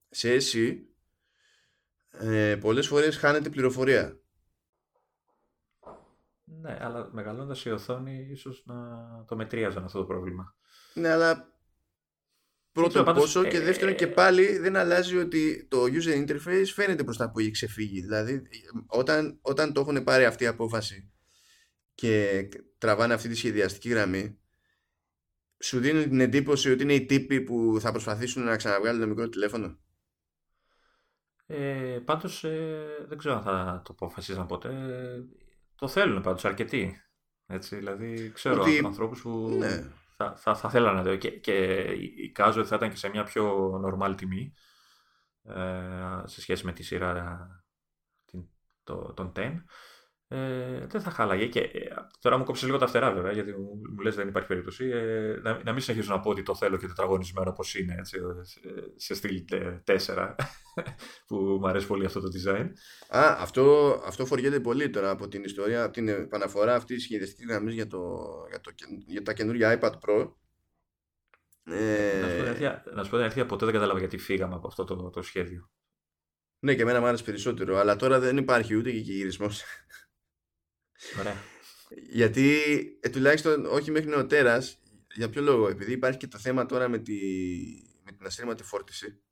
σε SE ε, πολλές φορές χάνεται πληροφορία. Ναι, αλλά μεγαλώντας η οθόνη, ίσως να το μετρίαζαν αυτό το πρόβλημα. Ναι, αλλά πρώτον πόσο και ε, δεύτερον και πάλι δεν αλλάζει ότι το user interface φαίνεται προς τα που έχει ξεφύγει. Δηλαδή, όταν, όταν το έχουν πάρει αυτή η απόφαση και τραβάνε αυτή τη σχεδιαστική γραμμή, σου δίνουν την εντύπωση ότι είναι οι τύποι που θα προσπαθήσουν να ξαναβγάλουν το μικρό τηλέφωνο. Ε, πάντως ε, δεν ξέρω αν θα το αποφασίσαν ποτέ. Το θέλουν πάντως αρκετοί. Έτσι, δηλαδή ξέρω ότι... ανθρώπους που ναι. θα, θα, θα θέλανε να και, και εικάζω ότι θα ήταν και σε μια πιο νορμάλ τιμή ε, σε σχέση με τη σειρά την, το, τον 10 ε, δεν θα χάλαγε. Και ε, τώρα μου κόψει λίγο τα φτερά, βέβαια, γιατί μου, μου λες δεν υπάρχει περίπτωση. Ε, να, να μην συνεχίσω να πω ότι το θέλω και τετραγωνισμένο όπω είναι, έτσι, σε στυλ 4, που μου αρέσει πολύ αυτό το design. Α, αυτό, αυτό φοριέται πολύ τώρα από την ιστορία, από την επαναφορά αυτή της σχεδιαστική γραμμής για, το, για, το, για τα καινούργια iPad Pro. Ε... Να σου πω την αλήθεια, ποτέ δεν κατάλαβα γιατί φύγαμε από αυτό το, το σχέδιο. Ναι, και εμένα μου άρεσε περισσότερο, αλλά τώρα δεν υπάρχει ούτε και γυρισμός. Ωραία. Γιατί ε, τουλάχιστον όχι μέχρι νεοτέρας, για ποιο λόγο, επειδή υπάρχει και το θέμα τώρα με, τη, με την ασύρματη φόρτιση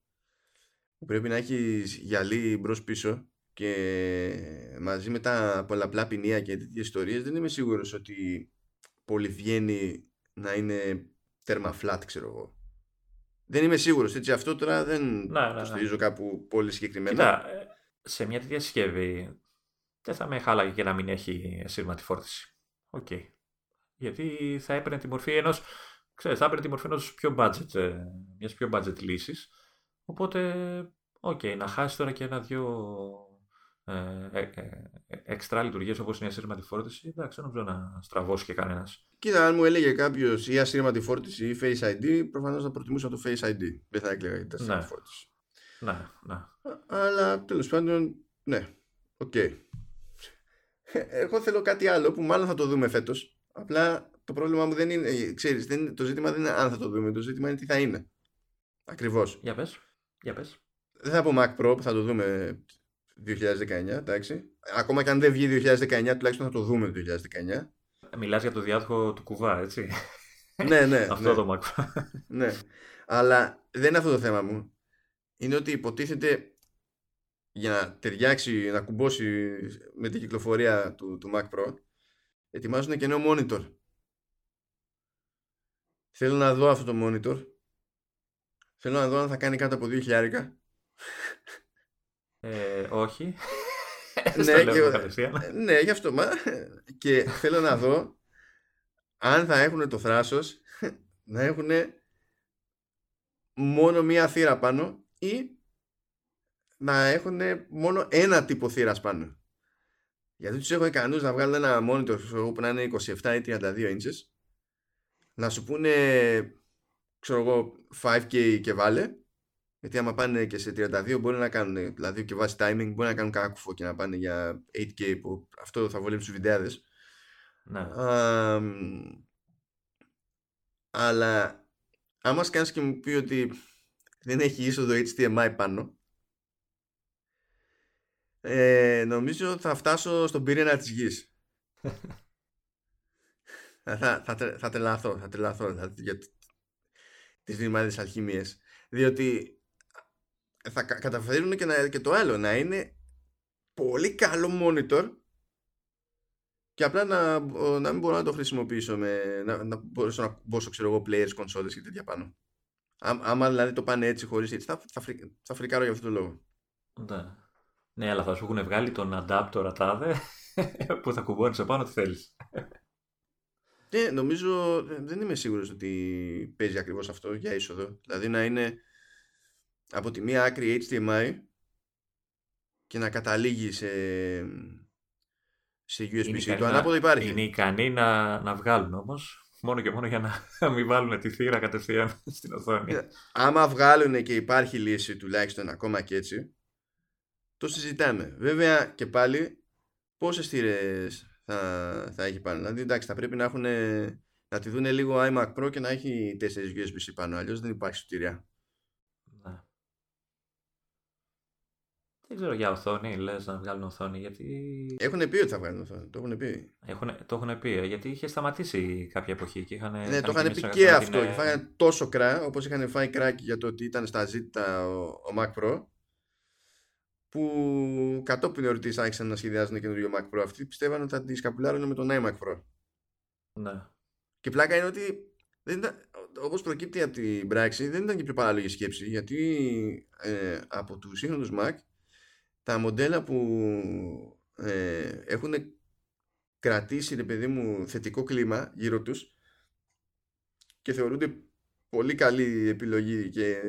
που πρέπει να έχεις γυαλί μπρος πίσω και μαζί με τα πολλαπλά ποινία και τέτοιες ιστορίες δεν είμαι σίγουρος ότι πολύ βγαίνει να είναι τέρμα flat ξέρω εγώ. Δεν είμαι σίγουρος έτσι αυτό τώρα δεν να, το στηρίζω κάπου πολύ συγκεκριμένα. Κοίτα, ε, σε μια τέτοια συσκευή δεν θα με χάλαγε και να μην έχει ασύρματη φόρτιση. OK. Okay. Γιατί θα έπαιρνε τη μορφή ενός. Ξέρεις, θα έπαιρνε τη μορφή ενός πιο budget, ε, μιας πιο budget λύσης. Οπότε, OK, okay, να χάσει τώρα και ένα-δυο ε, ε, ε, εξτρά λειτουργίες όπως είναι η ασύρματη φόρτιση, εντάξει, δεν νομίζω να στραβώσει και κανένας. Κοίτα, αν μου έλεγε κάποιος ή ασύρματη φόρτιση ή Face ID, προφανώς θα προτιμούσα το Face ID. Δεν θα έκλαιγα την ασύρματη ναι. φόρτιση. Ναι, ναι. Αλλά τέλος πάντων, ναι, OK. Okay. Εγώ θέλω κάτι άλλο που μάλλον θα το δούμε φέτος. Απλά το πρόβλημα μου δεν είναι. Ε, ξέρεις, δεν, το ζήτημα δεν είναι αν θα το δούμε. Το ζήτημα είναι τι θα είναι. Ακριβώς. Για πες. Για πες. Δεν θα πω Mac Pro που θα το δούμε 2019, εντάξει. Ακόμα και αν δεν βγει 2019, τουλάχιστον θα το δούμε το 2019. Μιλάς για το διάδοχο του κουβά, έτσι. ναι, ναι. αυτό ναι. το Mac Pro. ναι. Αλλά δεν είναι αυτό το θέμα μου. Είναι ότι υποτίθεται για να ταιριάξει, να κουμπώσει με την κυκλοφορία του, του Mac Pro ετοιμάζουν και νέο monitor. Θέλω να δω αυτό το monitor. Θέλω να δω αν θα κάνει κάτω από 2.000. Ε, όχι. ναι, και, ναι, γι' αυτό. Μα, και θέλω να δω αν θα έχουν το θράσος να έχουν μόνο μία θύρα πάνω ή να έχουν μόνο ένα τύπο θύρας πάνω. Γιατί τους έχω ικανούς να βγάλουν ένα monitor που να είναι 27 ή 32 inches, να σου πούνε, ξέρω εγώ, 5K και βάλε. Γιατί άμα πάνε και σε 32 μπορεί να κάνουν, δηλαδή και βάσει timing, μπορεί να κάνουν κάκουφο και να πάνε για 8K που αυτό θα βολέψει τους βιντεάδες. Ναι. αλλά άμα σκάνεις και μου πει ότι δεν έχει είσοδο HDMI πάνω, ε, νομίζω θα φτάσω στον πυρήνα της γης. θα, θα, θα, τρελαθώ, θα τρελαθώ δηλαδή, για τις δημάδες αλχημίες. Διότι θα καταφέρουν και, να, και το άλλο, να είναι πολύ καλό monitor και απλά να, να μην μπορώ να το χρησιμοποιήσω με, να, να μπορέσω να μπω ξέρω εγώ players, consoles και τέτοια πάνω. Ά, άμα δηλαδή το πάνε έτσι χωρίς έτσι θα, θα, θα φρικάρω για αυτό το λόγο. Ναι. Ναι, αλλά θα σου έχουν βγάλει τον adapter τάδε που θα κουμπώνεις επάνω τι θέλεις. Ναι, νομίζω δεν είμαι σίγουρος ότι παίζει ακριβώς αυτό για είσοδο. Δηλαδή να είναι από τη μία άκρη HDMI και να καταλήγει σε, σε USB-C. Το ανάποδο υπάρχει. Είναι ικανοί να, να βγάλουν όμως. Μόνο και μόνο για να μην βάλουν τη θύρα κατευθείαν στην οθόνη. Ε, άμα βγάλουν και υπάρχει λύση τουλάχιστον ακόμα και έτσι, το συζητάμε. Βέβαια και πάλι πόσες θύρες θα, θα έχει πάνω. Δηλαδή εντάξει, θα πρέπει να, έχουν, να τη δουν λίγο iMac Pro και να έχει 4 USB-C πάνω. Αλλιώς δεν υπάρχει σωτηρία. Ναι. Δεν ξέρω για οθόνη, λες να βγάλουν οθόνη, γιατί. Έχουν πει ότι θα βγάλουν οθόνη. Το έχουν πει. Έχουν, το έχουν πει, ε, γιατί είχε σταματήσει κάποια εποχή και είχαν. Ναι, το είχαν πει και αυτό. Και φάγανε τόσο κρά, όπως είχαν φάει κράκι για το ότι ήταν στα ζήτα ο, ο Mac Pro που κατόπιν εορτή άρχισαν να σχεδιάζουν καινούριο Mac Pro. Αυτοί πιστεύαν ότι θα τη σκαπουλάρουν με τον iMac Pro. Ναι. Και πλάκα είναι ότι δεν ήταν, όπως προκύπτει από την πράξη δεν ήταν και πιο παράλογη σκέψη γιατί ε, από τους σύγχρονους Mac τα μοντέλα που ε, έχουν κρατήσει ρε παιδί μου θετικό κλίμα γύρω τους και θεωρούνται πολύ καλή επιλογή και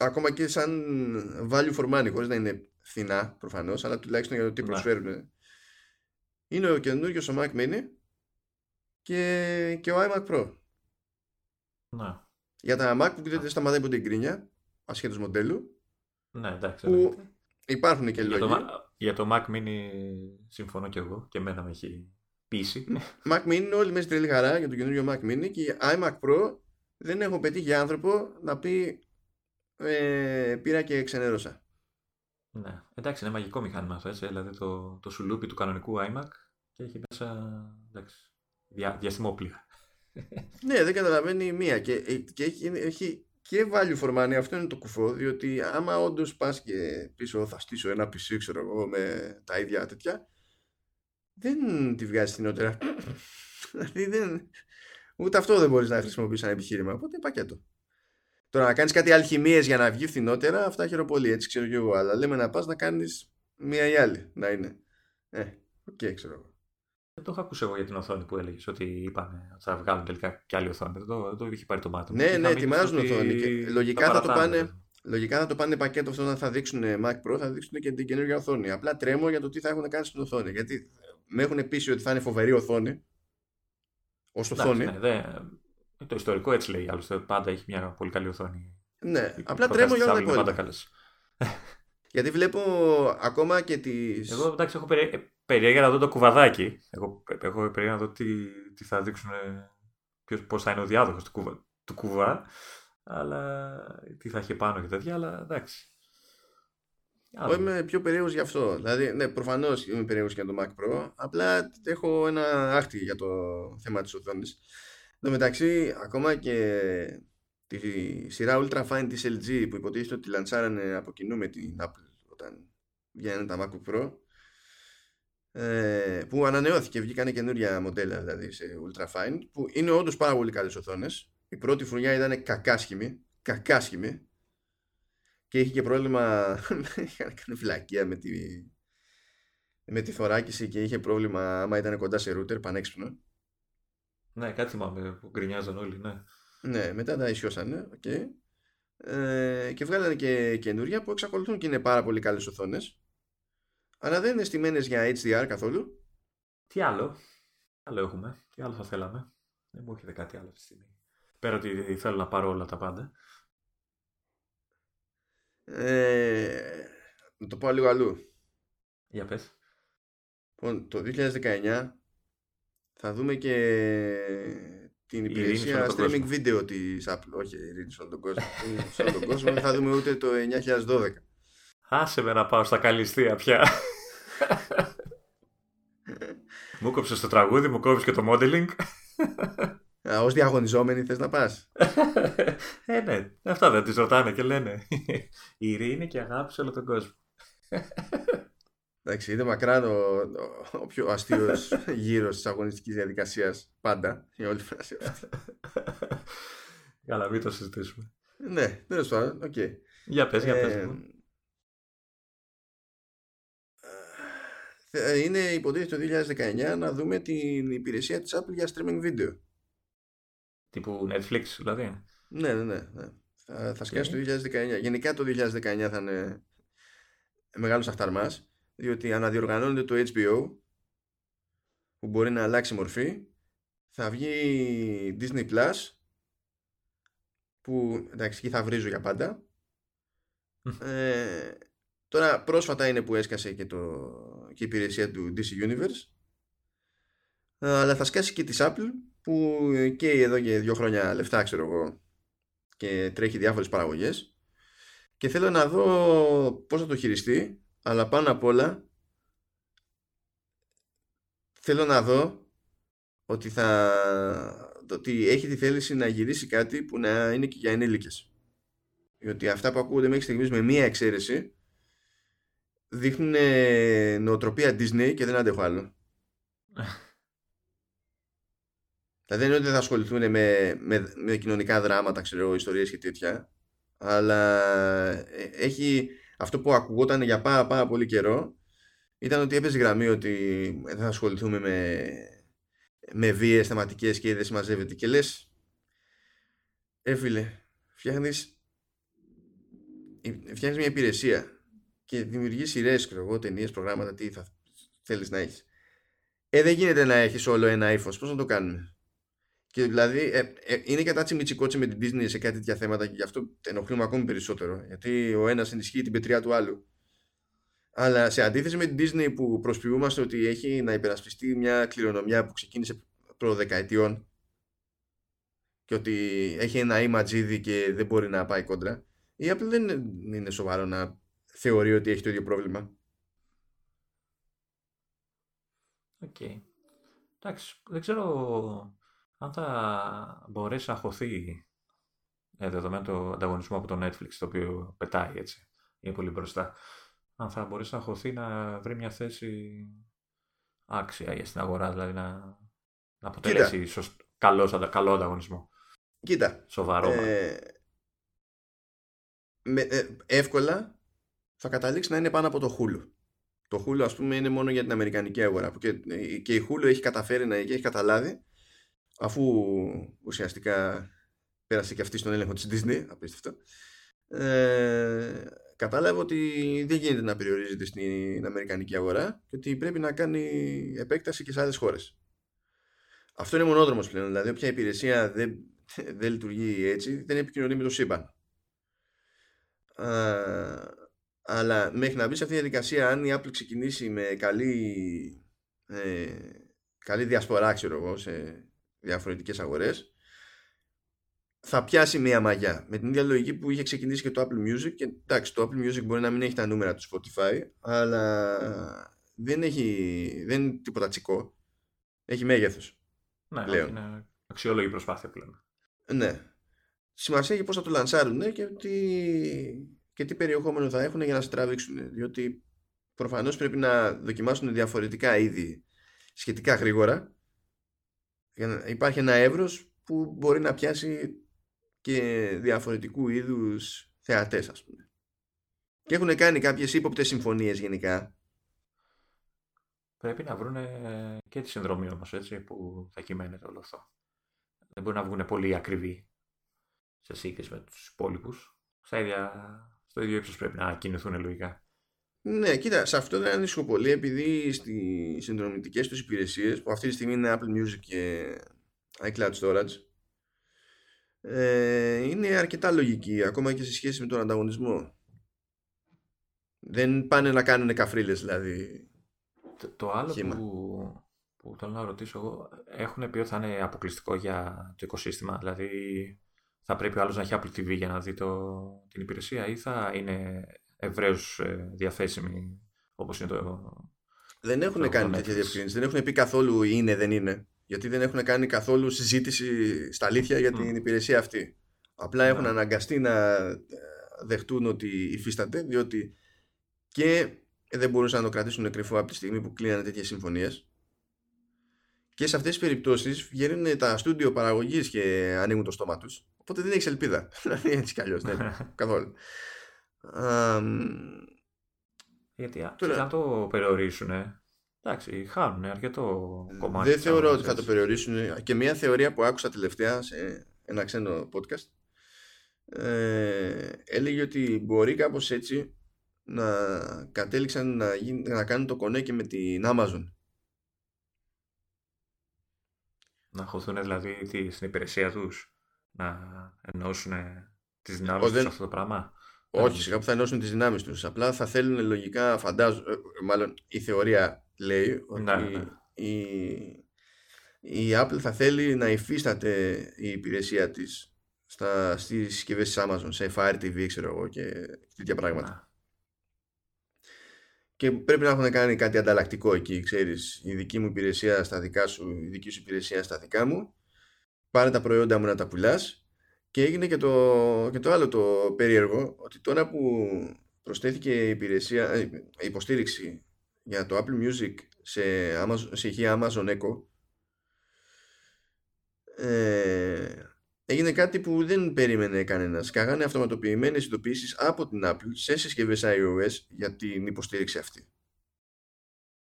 ακόμα και σαν value for money χωρίς να είναι φθηνά προφανώς αλλά τουλάχιστον για το τι ναι. προσφέρουν είναι ο καινούργιος ο Mac Mini και, και ο iMac Pro ναι. για τα Mac που δεν σταματάει ποτέ γκρίνια ασχέτως μοντέλου ναι εντάξει που υπάρχουν και λόγοι για το Mac Mini συμφωνώ και εγώ και εμένα με έχει πείσει. Mac Mini είναι όλοι μέσα τρελή χαρά για το καινούριο Mac Mini και iMac Pro δεν έχω πετύχει άνθρωπο να πει ε, πήρα και ξενέρωσα. Ναι, εντάξει είναι μαγικό μηχάνημα έτσι, δηλαδή το, το σουλούπι του κανονικού iMac και έχει μέσα εντάξει, δια, διαστημόπλια. ναι, δεν καταλαβαίνει μία και, και έχει, έχει και value for money, αυτό είναι το κουφό, διότι άμα όντως πας και πίσω θα στήσω ένα PC, ξέρω εγώ, με τα ίδια τέτοια, δεν τη βγάζεις φθηνότερα. δηλαδή δεν. Ούτε αυτό δεν μπορείς να χρησιμοποιήσει σαν επιχείρημα. Οπότε πακέτο. Τώρα να κάνεις κάτι αλχημείες για να βγει φθηνότερα, αυτά χαίρομαι πολύ, έτσι ξέρω και εγώ. Αλλά λέμε να πας να κάνεις μία ή άλλη να είναι. Ε, OK, okay, ξέρω εγώ. Δεν το έχω ακούσει εγώ για την οθόνη που έλεγες ότι είπαν ότι θα βγάλουν τελικά και άλλη οθόνη. Δεν το, το είχε πάρει το μάτι. Ναι, ναι, ετοιμάζουν οθόνη. Και λογικά, θα το πάνε, λογικά θα το πάνε πακέτο αυτό όταν θα δείξουν Mac Pro, θα δείξουν και την καινούργια οθόνη. Απλά τρέμω για το τι θα έχουν κάνει στην οθόνη. Γιατί με έχουν πείσει ότι θα είναι φοβερή οθόνη. Ω οθόνη. Ναι, δε, το ιστορικό έτσι λέει. Άλλωστε πάντα έχει μια πολύ καλή οθόνη. Ναι, απλά τρέμω για όλα τα υπόλοιπα. Γιατί βλέπω ακόμα και τις... Εγώ εντάξει έχω περί περιέργεια να δω το κουβαδάκι. Εγώ έχω περιέργεια να δω τι, τι θα δείξουν, πώς θα είναι ο διάδοχος του, κουβα, του κουβά. Αλλά τι θα έχει πάνω και τέτοια, αλλά εντάξει. Εγώ είμαι πιο περίεργος γι' αυτό. Δηλαδή, ναι, προφανώς είμαι περίεργος για το Mac Pro. Απλά έχω ένα άχτη για το θέμα της οθόνης. Εν τω μεταξύ, ακόμα και τη σειρά Ultra Fine της LG που υποτίθεται ότι λαντσάρανε από κοινού με την Apple όταν βγαίνουν τα MacBook Pro ε, που ανανεώθηκε, βγήκαν καινούρια μοντέλα δηλαδή σε Ultra Fine που είναι όντως πάρα πολύ καλές οθόνες. Η πρώτη φουρνιά ήταν κακάσχημη κακάσχημη και είχε και πρόβλημα είχαν κάνει φυλακία με τη, με τη θωράκιση και είχε πρόβλημα άμα ήταν κοντά σε router πανέξυπνο ναι κάτι θυμάμαι που γκρινιάζαν όλοι ναι ναι μετά τα ισιώσανε okay. ε, και βγάλανε και καινούρια που εξακολουθούν και είναι πάρα πολύ καλές οθόνες αλλά δεν είναι στημένες για HDR καθόλου. Τι άλλο; άλλο έχουμε; Τι άλλο θα θέλαμε; Δεν μου έρχεται κάτι άλλο αυτή τη στιγμή. Πέρα ότι θέλω να πάρω όλα τα πάντα. Ε, να το πάω λίγο αλλού. Για πες. Λοιπόν, το 2019 θα δούμε και την υπηρεσία streaming video της Apple. Όχι, ειρήνη σε όλο τον κόσμο. σε όλο τον κόσμο δεν θα δούμε ούτε το 9012. Άσε με να πάω στα καλυστία πια. μου κόψες το τραγούδι, μου κόψει και το modeling. Ω διαγωνιζόμενοι θες να πας; ε, ναι. Αυτά δεν τη ρωτάνε και λένε. Η ειρήνη και αγάπη σε όλο τον κόσμο. Εντάξει, είναι μακράν ο, ο, πιο αστείος γύρος της αγωνιστικής διαδικασίας. Πάντα. Η όλη φράση αυτή. Καλά, μην το συζητήσουμε. Ναι, τέλος πάντων. Οκ. Για πες, για πες. Ε, Ε, είναι υποτίθεται το 2019 να δούμε την υπηρεσία της Apple για streaming video. Τύπου Netflix δηλαδή. Ναι, ναι, ναι. ναι. Θα, θα σκάσει το 2019. Γενικά το 2019 θα είναι μεγάλος αχταρμάς διότι αναδιοργανώνεται το HBO που μπορεί να αλλάξει μορφή. Θα βγει Disney Plus που εντάξει εκεί θα βρίζω για πάντα. Ε, Τώρα πρόσφατα είναι που έσκασε και, το, και η υπηρεσία του DC Universe. Αλλά θα σκάσει και της Apple που και εδώ και δύο χρόνια λεφτά ξέρω εγώ και τρέχει διάφορες παραγωγές. Και θέλω να δω πώς θα το χειριστεί αλλά πάνω απ' όλα θέλω να δω ότι θα ότι έχει τη θέληση να γυρίσει κάτι που να είναι και για ενήλικες διότι αυτά που ακούγονται μέχρι στιγμής με μία εξαίρεση δείχνουν νοοτροπία Disney και δεν αντέχω άλλο. Δηλαδή δεν είναι ότι δεν θα ασχοληθούν με, με, με κοινωνικά δράματα, ξέρω, ιστορίες και τέτοια. Αλλά ε, έχει αυτό που ακουγόταν για πάρα, πάρα πολύ καιρό ήταν ότι έπαιζε γραμμή ότι δεν θα ασχοληθούμε με, με βίες θεματικές και δεν συμμαζεύεται. Και λες, έφυλε, φτιάχνεις, φτιάχνεις μια υπηρεσία και δημιουργείς σειρές, ξέρω εγώ, ταινίες, προγράμματα, τι θα θέλεις να έχεις. Ε, δεν γίνεται να έχεις όλο ένα ύφος. Πώς να το κάνουμε. Και δηλαδή ε, ε, είναι κατά τσιμιτσικότσι με την Disney σε κάτι τέτοια θέματα και γι' αυτό ενοχλούμε ακόμη περισσότερο. Γιατί ο ένας ενισχύει την πετριά του άλλου. Αλλά σε αντίθεση με την Disney που προσποιούμαστε ότι έχει να υπερασπιστεί μια κληρονομιά που ξεκίνησε προ δεκαετιών και ότι έχει ένα ηματζίδι και δεν μπορεί να πάει κόντρα, η Apple δεν είναι σοβαρό να θεωρεί ότι έχει το ίδιο πρόβλημα. OK. Okay. Εντάξει, δεν ξέρω αν θα μπορέσει να χωθεί ε, δεδομένου το ανταγωνισμό από το Netflix, το οποίο πετάει έτσι, είναι πολύ μπροστά. Αν θα μπορέσει να χωθεί να βρει μια θέση άξια για στην αγορά, δηλαδή να, να αποτελέσει σωστ... καλός, καλό ανταγωνισμό. Κοίτα. Σοβαρό. Ε, με, ε, εύκολα θα καταλήξει να είναι πάνω από το Hulu. Το Hulu ας πούμε είναι μόνο για την Αμερικανική αγορά και, και η Hulu έχει καταφέρει να έχει καταλάβει αφού ουσιαστικά πέρασε και αυτή στον έλεγχο της Disney απίστευτο ε, κατάλαβε ότι δεν γίνεται να περιορίζεται στην Αμερικανική αγορά και ότι πρέπει να κάνει επέκταση και σε άλλες χώρες. Αυτό είναι μονόδρομος πλέον, δηλαδή όποια υπηρεσία δεν, δεν λειτουργεί έτσι δεν επικοινωνεί με το σύμπαν. Αλλά μέχρι να μπει σε αυτή τη διαδικασία, αν η Apple ξεκινήσει με καλή, ε, καλή διασπορά, ξέρω εγώ, σε διαφορετικές αγορές, θα πιάσει μία μαγιά. Με την ίδια λογική που είχε ξεκινήσει και το Apple Music. Και εντάξει, το Apple Music μπορεί να μην έχει τα νούμερα του Spotify, αλλά δεν, έχει, δεν είναι τίποτα τσικό. Έχει μέγεθος. Ναι, πλέον. είναι αξιόλογη προσπάθεια πλέον. Ναι. Σημασία έχει πώς θα το λανσάρουν και ότι και τι περιεχόμενο θα έχουν για να σε τραβήξουν. Διότι προφανώς πρέπει να δοκιμάσουν διαφορετικά είδη σχετικά γρήγορα για να υπάρχει ένα εύρος που μπορεί να πιάσει και διαφορετικού είδους θεατές ας πούμε. Και έχουν κάνει κάποιες ύποπτες συμφωνίες γενικά. Πρέπει να βρουν και τη συνδρομή όμως έτσι που θα κυμαίνεται όλο αυτό. Δεν μπορεί να βγουν πολύ ακριβοί σε σύγκριση με τους υπόλοιπους. Στα ίδια στο ίδιο ύψος πρέπει να κινηθούν λογικά. Ναι, κοίτα, σε αυτό δεν ανησυχώ πολύ επειδή στι συνδρομητικές τους υπηρεσίες που αυτή τη στιγμή είναι Apple Music και iCloud Storage ε, είναι αρκετά λογική ακόμα και σε σχέση με τον ανταγωνισμό. Δεν πάνε να κάνουν καφρίλες δηλαδή. Το, το άλλο που, που θέλω να ρωτήσω εγώ, έχουν πει ότι θα είναι αποκλειστικό για το οικοσύστημα, δηλαδή θα πρέπει ο άλλος να έχει Apple TV για να δει το, την υπηρεσία ή θα είναι ευρέως ε, διαθέσιμη όπως είναι το... Δεν έχουν κάνει τέτοια διευκρίνηση. Δεν έχουν πει καθόλου είναι, δεν είναι. Γιατί δεν έχουν κάνει καθόλου συζήτηση στα αλήθεια για την υπηρεσία αυτή. Απλά έχουν αναγκαστεί να ε, δεχτούν ότι υφίσταται, διότι και δεν μπορούσαν να το κρατήσουν κρυφό από τη στιγμή που κλείνανε τέτοιες συμφωνίες. Και σε αυτές τις περιπτώσεις βγαίνουν τα στούντιο παραγωγής και ανοίγουν το στόμα τους Οπότε δεν έχεις ελπίδα. Δηλαδή έτσι κι αλλιώς. Ναι, καθόλου. Γιατί τώρα... αν το περιορίσουν, εντάξει, χάνουν αρκετό κομμάτι. Δεν θεωρώ ότι θα το περιορίσουν. Και μια θεωρία που άκουσα τελευταία σε ένα ξένο podcast ε, έλεγε ότι μπορεί κάπως έτσι να κατέληξαν να, να κάνουν το κονέ και με την Amazon. Να χωθούν δηλαδή στην υπηρεσία τους να ενώσουν τις δυνάμεις τους σε αυτό το πράγμα; Όχι, σιγά που θα ενώσουν τις δυνάμεις τους. Απλά θα θέλουν λογικά, φαντάζω, ε, μάλλον η θεωρία λέει ότι ναι, ναι. Η, η Apple θα θέλει να υφίσταται η υπηρεσία της στα, στις συσκευές της Amazon, σε Fire TV, ξέρω εγώ, και τέτοια πράγματα. Ναι. Και πρέπει να έχουν κάνει κάτι ανταλλακτικό εκεί, ξέρεις, η δική μου υπηρεσία στα δικά σου, η δική σου υπηρεσία στα δικά μου πάρε τα προϊόντα μου να τα πουλάς και έγινε και το, και το άλλο το περίεργο ότι τώρα που προσθέθηκε η υπηρεσία, η ε, υποστήριξη για το Apple Music σε, Amazon, σε ηχεία Amazon Echo ε, έγινε κάτι που δεν περίμενε κανένας. Καγάνε αυτοματοποιημένες ειδοποιήσεις από την Apple σε συσκευές iOS για την υποστήριξη αυτή.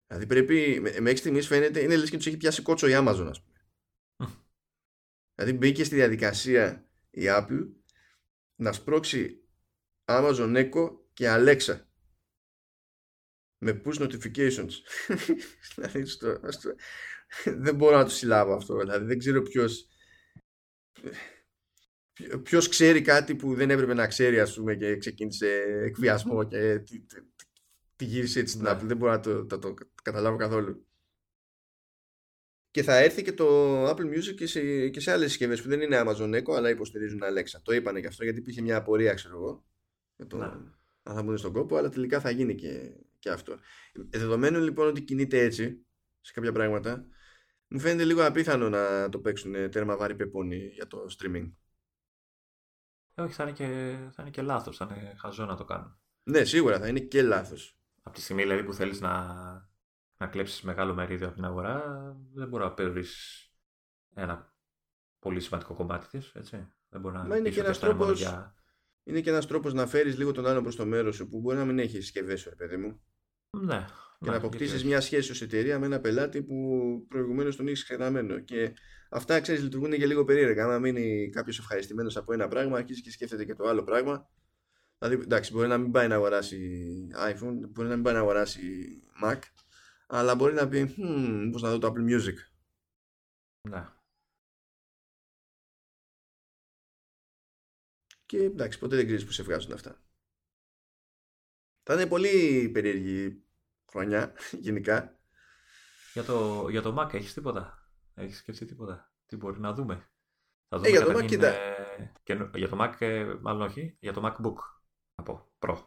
Δηλαδή πρέπει, μέχρι στιγμής φαίνεται, είναι λες και τους έχει πιάσει κότσο η Amazon ας πούμε. δηλαδή μπήκε στη διαδικασία η Apple να σπρώξει Amazon Echo και Alexa με push notifications. δηλαδή στο, στο, δεν μπορώ να το συλλάβω αυτό. Δηλαδή δεν ξέρω ποιος ποιος ξέρει κάτι που δεν έπρεπε να ξέρει ας πούμε και ξεκίνησε εκβιασμό και τη, τη, γύρισε έτσι στην ναι. Apple. Δεν μπορώ να το, το, το, καταλάβω καθόλου. Και θα έρθει και το Apple Music και σε, και σε άλλες συσκευές που δεν είναι Amazon Echo αλλά υποστηρίζουν Alexa. Το είπανε και αυτό γιατί υπήρχε μια απορία ξέρω εγώ. Για το, ναι. Αν θα μπουν στον κόπο αλλά τελικά θα γίνει και, και αυτό. Δεδομένου λοιπόν ότι κινείται έτσι σε κάποια πράγματα μου φαίνεται λίγο απίθανο να το παίξουν τέρμα βάρη πεπόνι για το streaming. Ε, όχι, θα είναι, και, θα είναι και λάθος, θα είναι χαζό να το κάνουν. Ναι, σίγουρα θα είναι και λάθος. Από τη στιγμή δηλαδή, που θέλεις να, να κλέψεις μεγάλο μερίδιο από την αγορά, δεν μπορεί να παίρνεις ένα πολύ σημαντικό κομμάτι της, έτσι. Δεν μπορεί να Μα είναι και, ένας τρόπος, για... είναι και ένας τρόπος να φέρεις λίγο τον άλλο προς το μέρος σου, που μπορεί να μην έχει συσκευές σου, παιδί μου. Ναι, και να αποκτήσεις μια σχέση ως εταιρεία με ένα πελάτη που προηγουμένως τον έχεις ξεγραμμένο. Και αυτά, ξέρεις, λειτουργούν και λίγο περίεργα. Αν μείνει κάποιος ευχαριστημένος από ένα πράγμα, αρχίζει και σκέφτεται και το άλλο πράγμα. Δηλαδή, εντάξει, μπορεί να μην πάει να αγοράσει iPhone, μπορεί να μην πάει να αγοράσει Mac, αλλά μπορεί να πει, hm, πώς να δω το Apple Music. Ναι. Και εντάξει, ποτέ δεν ξέρεις που σε βγάζουν αυτά. Θα είναι πολύ περίεργη χρονιά γενικά. Για το, για το Mac έχεις τίποτα; Έχεις σκεφτεί τίποτα; Τι μπορεί να δούμε; Θα δούμε ε, για το Mac κοίτα. Και, για το Mac ε, μάλλον όχι. Για το MacBook. Από Pro.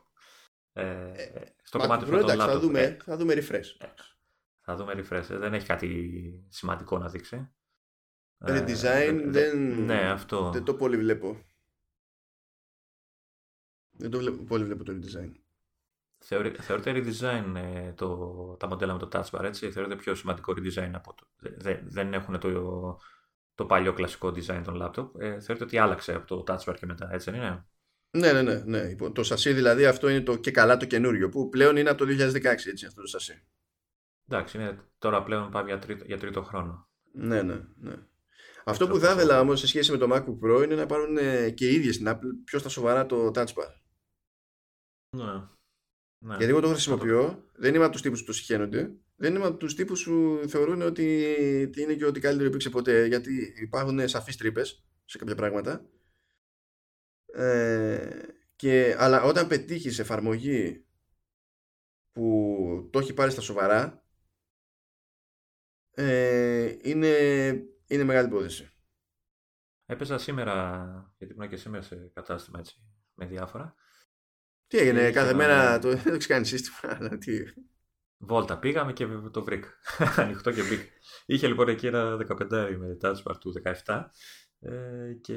Ε, ε, στο κομμάτι του εντάξει, θα δούμε, ε, θα δούμε refresh. Ε, θα δούμε refresh. Δεν έχει κάτι σημαντικό να δείξει. Redesign δεν, ναι, αυτό. δεν το πολύ βλέπω. Δεν το βλέπω, πολύ βλέπω το redesign. Θεωρεί, θεωρείται redesign ε, το, τα μοντέλα με το touch bar, έτσι; Θεωρείται πιο σημαντικό redesign από το. Δε, δεν έχουν το, το παλιό κλασικό design των laptop. Ε, θεωρείται ότι άλλαξε από το touch bar και μετά, έτσι δεν είναι; Ναι, ναι, ναι. ναι. Το σασί δηλαδή αυτό είναι το και καλά το καινούριο που πλέον είναι από το 2016 έτσι αυτό το σασί. Εντάξει, είναι, τώρα πλέον πάμε για τρίτο, για τρίτο χρόνο. Ναι, ναι, ναι. Αυτό που θα ήθελα όμως σε σχέση με το MacBook Pro είναι να πάρουν και οι ίδιες στην Apple πιο στα σοβαρά το touch bar. Ναι. Ναι. Γιατί εγώ το χρησιμοποιώ, δεν είμαι από τους τύπους που το συχαίνονται, δεν είμαι από τους τύπους που θεωρούν ότι είναι και ό,τι καλύτερο υπήρξε ποτέ, γιατί υπάρχουν σαφείς τρύπες σε κάποια πράγματα. Ε, και, αλλά όταν πετύχεις εφαρμογή που το έχει πάρει στα σοβαρά, ε, είναι, είναι μεγάλη υπόθεση. Έπαιζα σήμερα, γιατί ήμουν και σήμερα σε κατάστημα έτσι, με διάφορα τι έγινε, κάθε μέρα το, δεν έχεις κάνει σύστημα. Αλλά τι... Βόλτα πήγαμε και το βρήκα. Ανοιχτό και μπήκα. Είχε λοιπόν εκεί ένα 15 με touch bar του 17 ε, και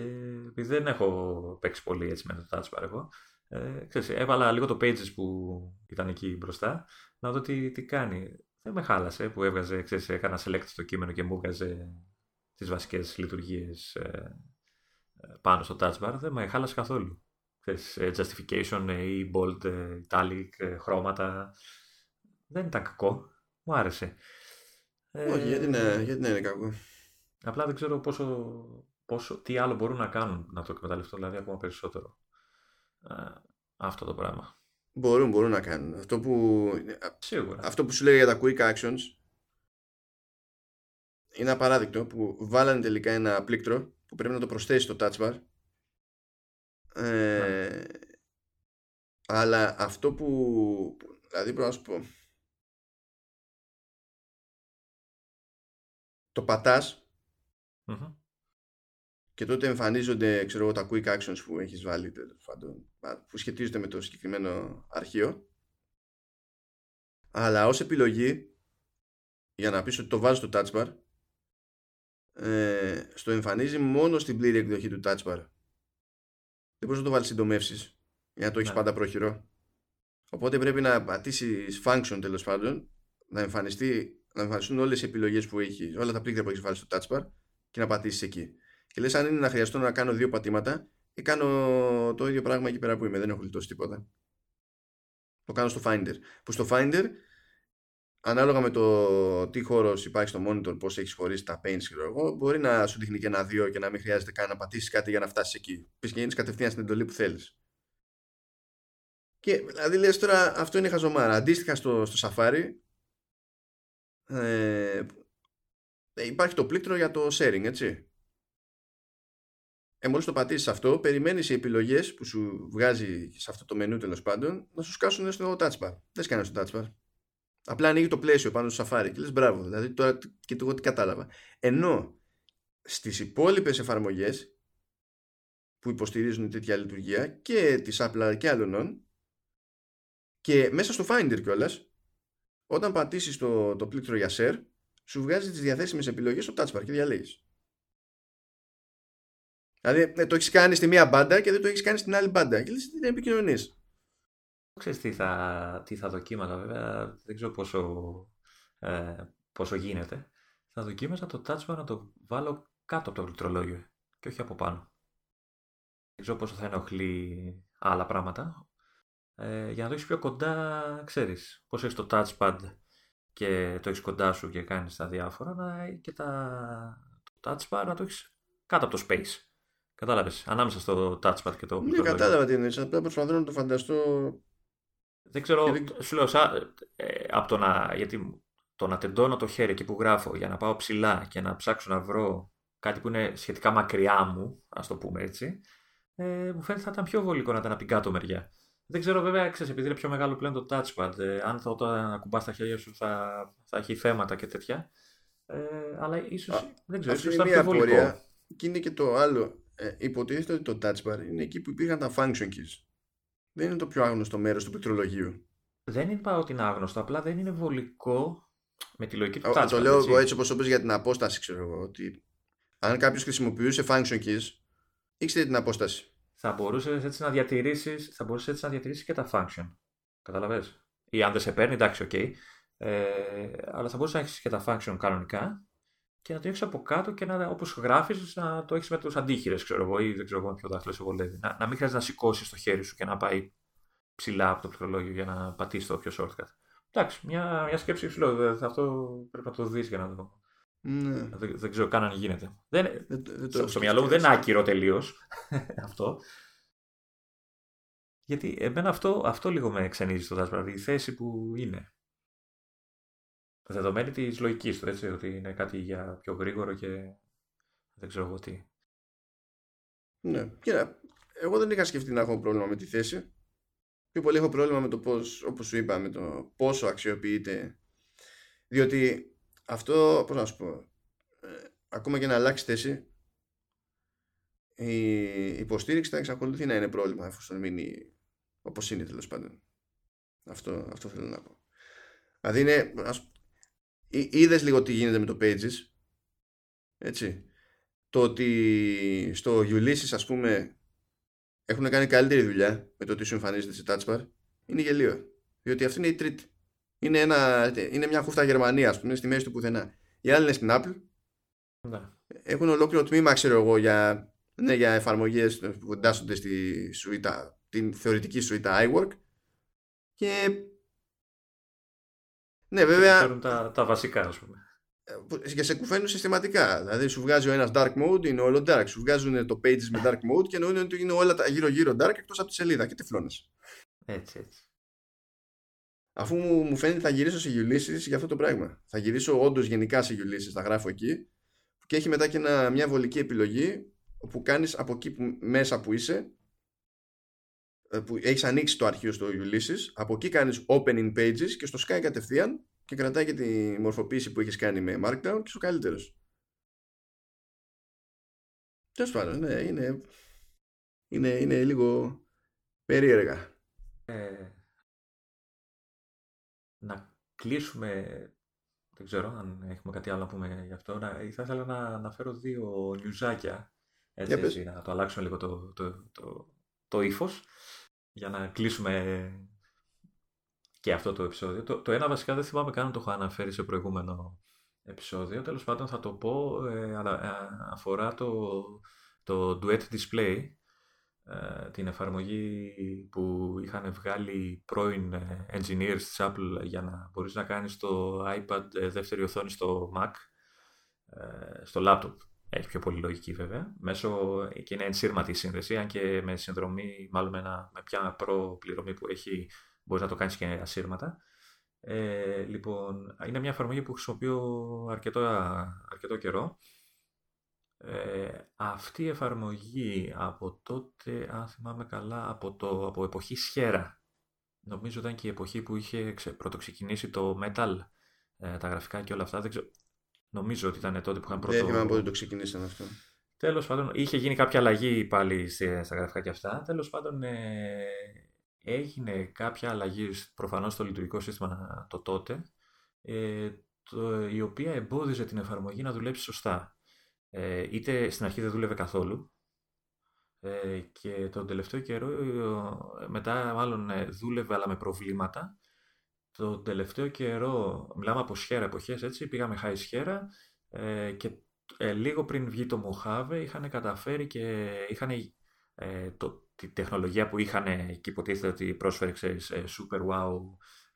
επειδή δεν έχω παίξει πολύ έτσι με το touch bar εγώ, ε, ξέρεις, έβαλα λίγο το pages που ήταν εκεί μπροστά να δω τι, τι κάνει. Δεν με χάλασε που έβγαζε, ξέρεις, έκανα select στο κείμενο και μου έβγαζε τις βασικές λειτουργίες ε, ε πάνω στο touch bar. Δεν με χάλασε καθόλου. Ε, justification ε, ή bold, ε, italic, χρώματα. Δεν ήταν κακό. Μου άρεσε. Όχι, γιατί, ναι, γιατί ναι είναι κακό; Απλά δεν ξέρω πόσο, πόσο, τι άλλο μπορούν να κάνουν να το εκμεταλλευτώ, δηλαδή ακόμα περισσότερο. αυτό το πράγμα. Μπορούν, μπορούν να κάνουν. Αυτό που, Σίγουρα. αυτό που σου λέει για τα quick actions είναι απαράδεικτο που βάλανε τελικά ένα πλήκτρο που πρέπει να το προσθέσει στο touch bar ε, αλλά αυτό που δηλαδή πρέπει να σου πω το πατας και τότε εμφανίζονται ξέρω, τα quick actions που έχεις βάλει που σχετίζονται με το συγκεκριμένο αρχείο αλλά ως επιλογή για να πεις ότι το βάζεις στο touch bar ε, στο εμφανίζει μόνο στην πλήρη εκδοχή του touch bar δεν μπορείς να το βάλεις συντομεύσεις για να το έχεις ναι. πάντα πρόχειρο. Οπότε πρέπει να πατήσει function τέλος πάντων, να, εμφανιστεί, να εμφανιστούν όλες οι επιλογές που έχει, όλα τα πλήκτρα που έχεις βάλει στο touch bar και να πατήσεις εκεί. Και λες, αν είναι να χρειαστώ να κάνω δύο πατήματα, ή κάνω το ίδιο πράγμα εκεί πέρα που είμαι. Δεν έχω γλιτώσει τίποτα. Το κάνω στο Finder. Που στο Finder, ανάλογα με το τι χώρος υπάρχει στο monitor, πώς έχεις χωρίσει τα paints, εγώ, μπορεί να σου δείχνει και ένα δύο και να μην χρειάζεται καν να πατήσεις κάτι για να φτάσεις εκεί. Πεις και γίνεις κατευθείαν στην εντολή που θέλεις. Και δηλαδή λες τώρα αυτό είναι χαζομάρα. Αντίστοιχα στο, στο Safari ε, υπάρχει το πλήκτρο για το sharing, έτσι. Ε, μόλις το πατήσεις αυτό, περιμένεις οι επιλογές που σου βγάζει σε αυτό το μενού τέλος πάντων να σου σκάσουν στο touchbar. Δεν σκάνε στο touchbar. Απλά ανοίγει το πλαίσιο πάνω στο Safari και λες μπράβο, δηλαδή τώρα και εγώ τι κατάλαβα. Ενώ στις υπόλοιπες εφαρμογές που υποστηρίζουν τέτοια λειτουργία και της Apple και άλλων και μέσα στο Finder κιόλας, όταν πατήσεις το, το πλήκτρο για share, σου βγάζει τις διαθέσιμες επιλογές στο touchbar και διαλέγεις. Δηλαδή ε, το έχεις κάνει στη μία μπάντα και δεν το έχεις κάνει στην άλλη μπάντα. Και λες δεν επικοινωνείς. Ξέρεις τι θα, τι θα δοκίμαζα βέβαια, δεν ξέρω πόσο, ε, πόσο γίνεται. Θα δοκίμαζα το touchbar να το βάλω κάτω από το πληκτρολόγιο και όχι από πάνω. Δεν ξέρω πόσο θα ενοχλεί άλλα πράγματα. Ε, για να το έχεις πιο κοντά, ξέρεις, πώς έχεις το touchpad και το έχεις κοντά σου και κάνεις τα διάφορα, να και τα, το touchbar να το έχεις κάτω από το space. Κατάλαβες, ανάμεσα στο touchpad και το. Ναι, κατάλαβα τι είναι. Απλά προσπαθώ να το φανταστώ. Δεν ξέρω, σου λέω, ε, από το να, γιατί το να τεντώνω το χέρι εκεί που γράφω για να πάω ψηλά και να ψάξω να βρω κάτι που είναι σχετικά μακριά μου, ας το πούμε έτσι, ε, μου φαίνεται θα ήταν πιο βολικό να ήταν από την κάτω μεριά. Δεν ξέρω βέβαια, ξέρεις, επειδή είναι πιο μεγάλο πλέον το touchpad, ε, αν θα όταν ακουμπάς τα χέρια σου θα, θα έχει θέματα και τέτοια. Ε, αλλά ίσως, δεν ξέρω, ίσως θα πιο βολικό. Πορεία, και είναι και το άλλο. Ε, υποτίθεται ότι το touchbar είναι εκεί που υπήρχαν τα function keys. Δεν είναι το πιο άγνωστο μέρος του πληκτρολογίου. Δεν είπα ότι είναι άγνωστο, απλά δεν είναι βολικό με τη λογική του touchpad. Το λέω εγώ έτσι όπως όπως για την απόσταση, ξέρω εγώ, ότι αν κάποιος χρησιμοποιούσε function keys, ήξερε την απόσταση θα μπορούσες έτσι να διατηρήσεις θα μπορούσες έτσι να διατηρήσεις και τα function. Καταλαβες; Ή αν δεν σε παίρνει, εντάξει, OK. Okay. Ε, αλλά θα μπορούσες να έχεις και τα function κανονικά και να το έχεις από κάτω και να, όπως γράφεις να το έχεις με τους αντίχειρες, ξέρω εγώ, ή δεν ξέρω εγώ με ποιο δάχτυλο σε βολεύει. Να, να μην χρειάζεται να σηκώσεις το χέρι σου και να πάει ψηλά από το πληκτρολόγιο για να πατήσει το πιο shortcut. Εντάξει, μια, μια σκέψη σου λέω, αυτό πρέπει να το δεις για να δω ναι. Δεν, δεν, ξέρω καν αν γίνεται. Δεν, δεν, δεν στο, στο μυαλό μου δεν είναι άκυρο τελείως αυτό. Γιατί εμένα αυτό, αυτό λίγο με ξενίζει στο Dash δηλαδή η θέση που είναι. Δεδομένη της λογικής του, έτσι, ότι είναι κάτι για πιο γρήγορο και δεν ξέρω εγώ τι. Ναι, κοίτα, εγώ δεν είχα σκεφτεί να έχω πρόβλημα με τη θέση. Πιο πολύ έχω πρόβλημα με το πώς, όπως σου είπα, με το πόσο αξιοποιείται. Διότι αυτό, πώς να σου πω, ε, ακόμα και να αλλάξει θέση, η υποστήριξη θα εξακολουθεί να είναι πρόβλημα εφόσον μείνει όπως είναι τέλος πάντων. Αυτό, αυτό θέλω να πω. Δηλαδή είναι, ας, είδες λίγο τι γίνεται με το Pages, έτσι. Το ότι στο Ulysses ας πούμε έχουν κάνει καλύτερη δουλειά με το τι σου εμφανίζεται σε touch bar είναι γελίο. Διότι αυτή είναι η τρίτη είναι, ένα, είναι μια χούφτα Γερμανία, ας πούμε, στη μέση του πουθενά. Οι άλλοι είναι στην Apple. Ναι. Έχουν ολόκληρο τμήμα, ξέρω εγώ, για, ναι, για εφαρμογές που εντάσσονται στη σουίτα, την θεωρητική σουίτα iWork. Και. Ναι, βέβαια. τα, τα βασικά, ας πούμε. Ε, και σε κουφαίνουν συστηματικά. Δηλαδή, σου βγάζει ο ένας dark mode, είναι όλο dark. Σου βγάζουν το pages με dark mode και εννοούν ότι είναι όλα τα γύρω-γύρω dark εκτός από τη σελίδα. Και τυφλώνε. Έτσι, έτσι αφού μου, μου φαίνεται θα γυρίσω σε Ulysses για αυτό το πράγμα. Θα γυρίσω όντως γενικά σε Ulysses, θα γράφω εκεί και έχει μετά και ένα, μια βολική επιλογή όπου κάνεις από εκεί που, μέσα που είσαι ε, που έχεις ανοίξει το αρχείο στο Ulysses από εκεί κάνεις opening pages και στο Sky κατευθείαν και κρατάει και τη μορφοποίηση που έχεις κάνει με Markdown και στο καλύτερος. Τέλος πάντων, ναι, είναι, είναι, είναι λίγο περίεργα. Ε, να κλείσουμε, δεν ξέρω αν έχουμε κάτι άλλο να πούμε γι' αυτό, να, θα ήθελα να αναφέρω δύο νιουζάκια, έτσι, έτσι, να το αλλάξουμε λίγο το, το, το, το ύφος, για να κλείσουμε και αυτό το επεισόδιο. Το, το ένα βασικά δεν θυμάμαι καν το έχω αναφέρει σε προηγούμενο επεισόδιο. Τέλος πάντων θα το πω, ε, αφορά το, το Duet Display, ε, την εφαρμογή που είχαν βγάλει πρώην ε, engineers της Apple για να μπορείς να κάνεις το iPad δεύτερη οθόνη στο Mac, στο laptop. Έχει πιο πολύ λογική βέβαια. Μέσω και είναι ενσύρματη η σύνδεση, αν και με συνδρομή, μάλλον με, ένα, με πια πληρωμή που έχει, μπορείς να το κάνεις και ασύρματα. Ε, λοιπόν, είναι μια εφαρμογή που χρησιμοποιώ αρκετό, αρκετό καιρό. Ε, αυτή η εφαρμογή από τότε, αν θυμάμαι καλά, από, το, από εποχή Σιέρα. Νομίζω ήταν και η εποχή που είχε πρωτοξεκινήσει το Metal, ε, τα γραφικά και όλα αυτά. Δεν ξέρω, νομίζω ότι ήταν τότε που είχαν πρώτο... Δεν θυμάμαι πότε το ξεκινήσαν αυτό. Τέλος πάντων, είχε γίνει κάποια αλλαγή πάλι στα γραφικά και αυτά. Τέλος πάντων, ε, έγινε κάποια αλλαγή προφανώς στο λειτουργικό σύστημα το τότε, ε, το, η οποία εμπόδιζε την εφαρμογή να δουλέψει σωστά. Ε, είτε στην αρχή δεν δούλευε καθόλου ε, και τον τελευταίο καιρό ε, μετά μάλλον ε, δούλευε αλλά με προβλήματα. Το τελευταίο καιρό, μιλάμε από σχέρα εποχές έτσι, πήγαμε high σχέρα ε, και λίγο πριν βγει το Mojave είχαν καταφέρει και είχαν το, τη τεχνολογία που είχαν και υποτίθεται ότι πρόσφερε ξέρεις, ε, super wow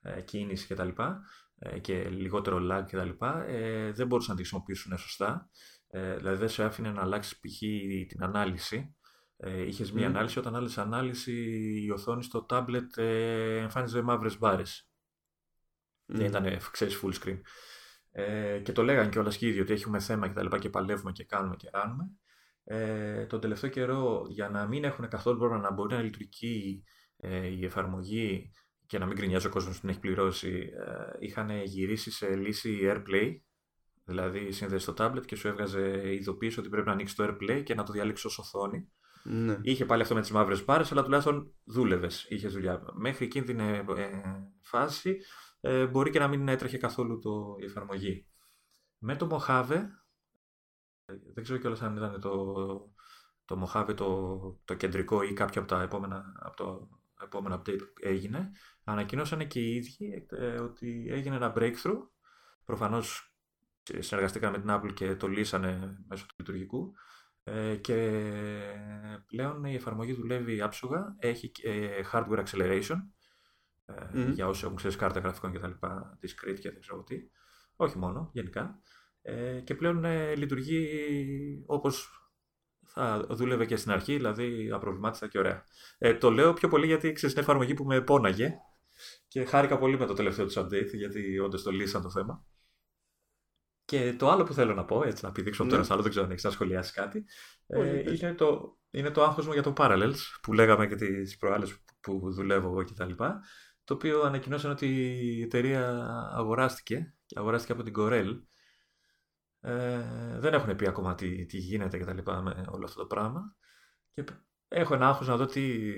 ε, κίνηση κτλ. Και, και λιγότερο lag κτλ. Ε, δεν μπορούσαν να τη χρησιμοποιήσουν σωστά. Ε, δηλαδή δεν σε άφηνε να αλλάξεις π.χ. την ανάλυση. Ε, Είχες μία ανάλυση, όταν άλλες ανάλυση η οθόνη στο tablet ε, εμφάνιζε μαύρες μπάρες. Mm. Δεν ήταν, ξέρεις, full screen. Ε, και το λέγανε κιόλας και οι ίδιοι ότι έχουμε θέμα και τα λοιπά και παλεύουμε και κάνουμε και κάνουμε ε, τον τελευταίο καιρό για να μην έχουν καθόλου πρόβλημα να μπορεί να λειτουργεί ε, η εφαρμογή και να μην γκρινιάζει ο κόσμος που την έχει πληρώσει, ε, είχαν γυρίσει σε λύση AirPlay, δηλαδή σύνδεση στο tablet και σου έβγαζε ειδοποίηση ότι πρέπει να ανοίξει το AirPlay και να το διαλέξεις ως οθόνη. Ναι. Είχε πάλι αυτό με τις μαύρες πάρε, αλλά τουλάχιστον δούλευες, είχες δουλειά. Μέχρι εκείνη την ε, φάση ε, μπορεί και να μην έτρεχε καθόλου το, η εφαρμογή. Με το Mojave δεν ξέρω κιόλας αν ήταν το, το Mojave το, το κεντρικό ή κάποιο από τα επόμενα, από το επόμενο update που έγινε. Ανακοινώσανε και οι ίδιοι ε, ότι έγινε ένα breakthrough. Προφανώς συνεργαστήκαν με την Apple και το λύσανε μέσω του λειτουργικού. Ε, και πλέον η εφαρμογή δουλεύει άψογα, έχει ε, hardware acceleration mm. για όσοι έχουν ξέρεις κάρτα γραφικών κτλ. Discrete και δεν ξέρω τι. Όχι μόνο, γενικά. Ε, και πλέον ε, λειτουργεί όπως θα δούλευε και στην αρχή, δηλαδή απροβλημάτιστα και ωραία. Ε, το λέω πιο πολύ γιατί ξέρεις είναι εφαρμογή που με πόναγε και χάρηκα πολύ με το τελευταίο του update γιατί όντως το λύσαν το θέμα. Και το άλλο που θέλω να πω, έτσι να πηδήξω ναι. τώρα άλλο, δεν ξέρω αν έχεις να σχολιάσεις κάτι, ε, είναι, το, είναι το άγχος μου για το Parallels που λέγαμε και τις προάλλες που δουλεύω εγώ κτλ. Το οποίο ανακοινώσαν ότι η εταιρεία αγοράστηκε και αγοράστηκε από την Corel ε, δεν έχουν πει ακόμα τι, τι γίνεται και τα λοιπά με όλο αυτό το πράγμα. Και έχω ένα άγχος να δω τι,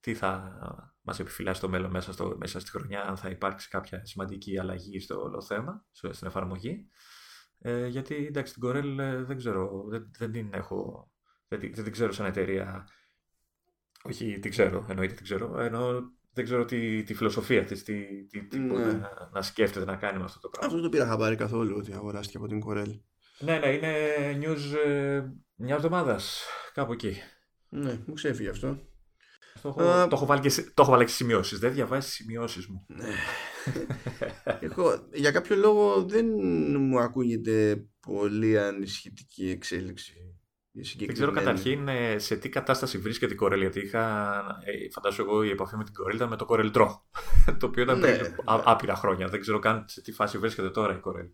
τι θα μας επιφυλάσει το μέλλον μέσα, στο, μέσα στη χρονιά, αν θα υπάρξει κάποια σημαντική αλλαγή στο όλο θέμα, στην εφαρμογή. Ε, γιατί εντάξει την Corel ε, δεν ξέρω, δεν, δεν την έχω, δεν, δεν την ξέρω σαν εταιρεία. Όχι, την ξέρω, εννοείται την ξέρω. Ενώ δεν ξέρω τι, τη φιλοσοφία της, τι, τι, τι ναι. μπορεί να, να, σκέφτεται να κάνει με αυτό το πράγμα. Αυτό δεν το πήρα χαμπάρι καθόλου ότι αγοράστηκε από την Corel. Ναι, ναι, είναι news ε, μια εβδομάδας κάπου εκεί. Ναι, μου ξέφυγε αυτό. Το έχω, uh, το έχω βάλει και, το έχω βάλει και σημειώσεις. Δεν διαβάζει τις σημειώσεις μου. Ναι. Εγώ, για κάποιο λόγο δεν μου ακούγεται πολύ ανησυχητική εξέλιξη δεν ξέρω καταρχήν ε, σε τι κατάσταση βρίσκεται η Corel, γιατί είχα, ε, φαντάζομαι εγώ η επαφή με την Corel ήταν με το Corel Draw, το οποίο ήταν ναι. πριν άπειρα χρόνια. Δεν ξέρω καν σε τι φάση βρίσκεται τώρα η Corel.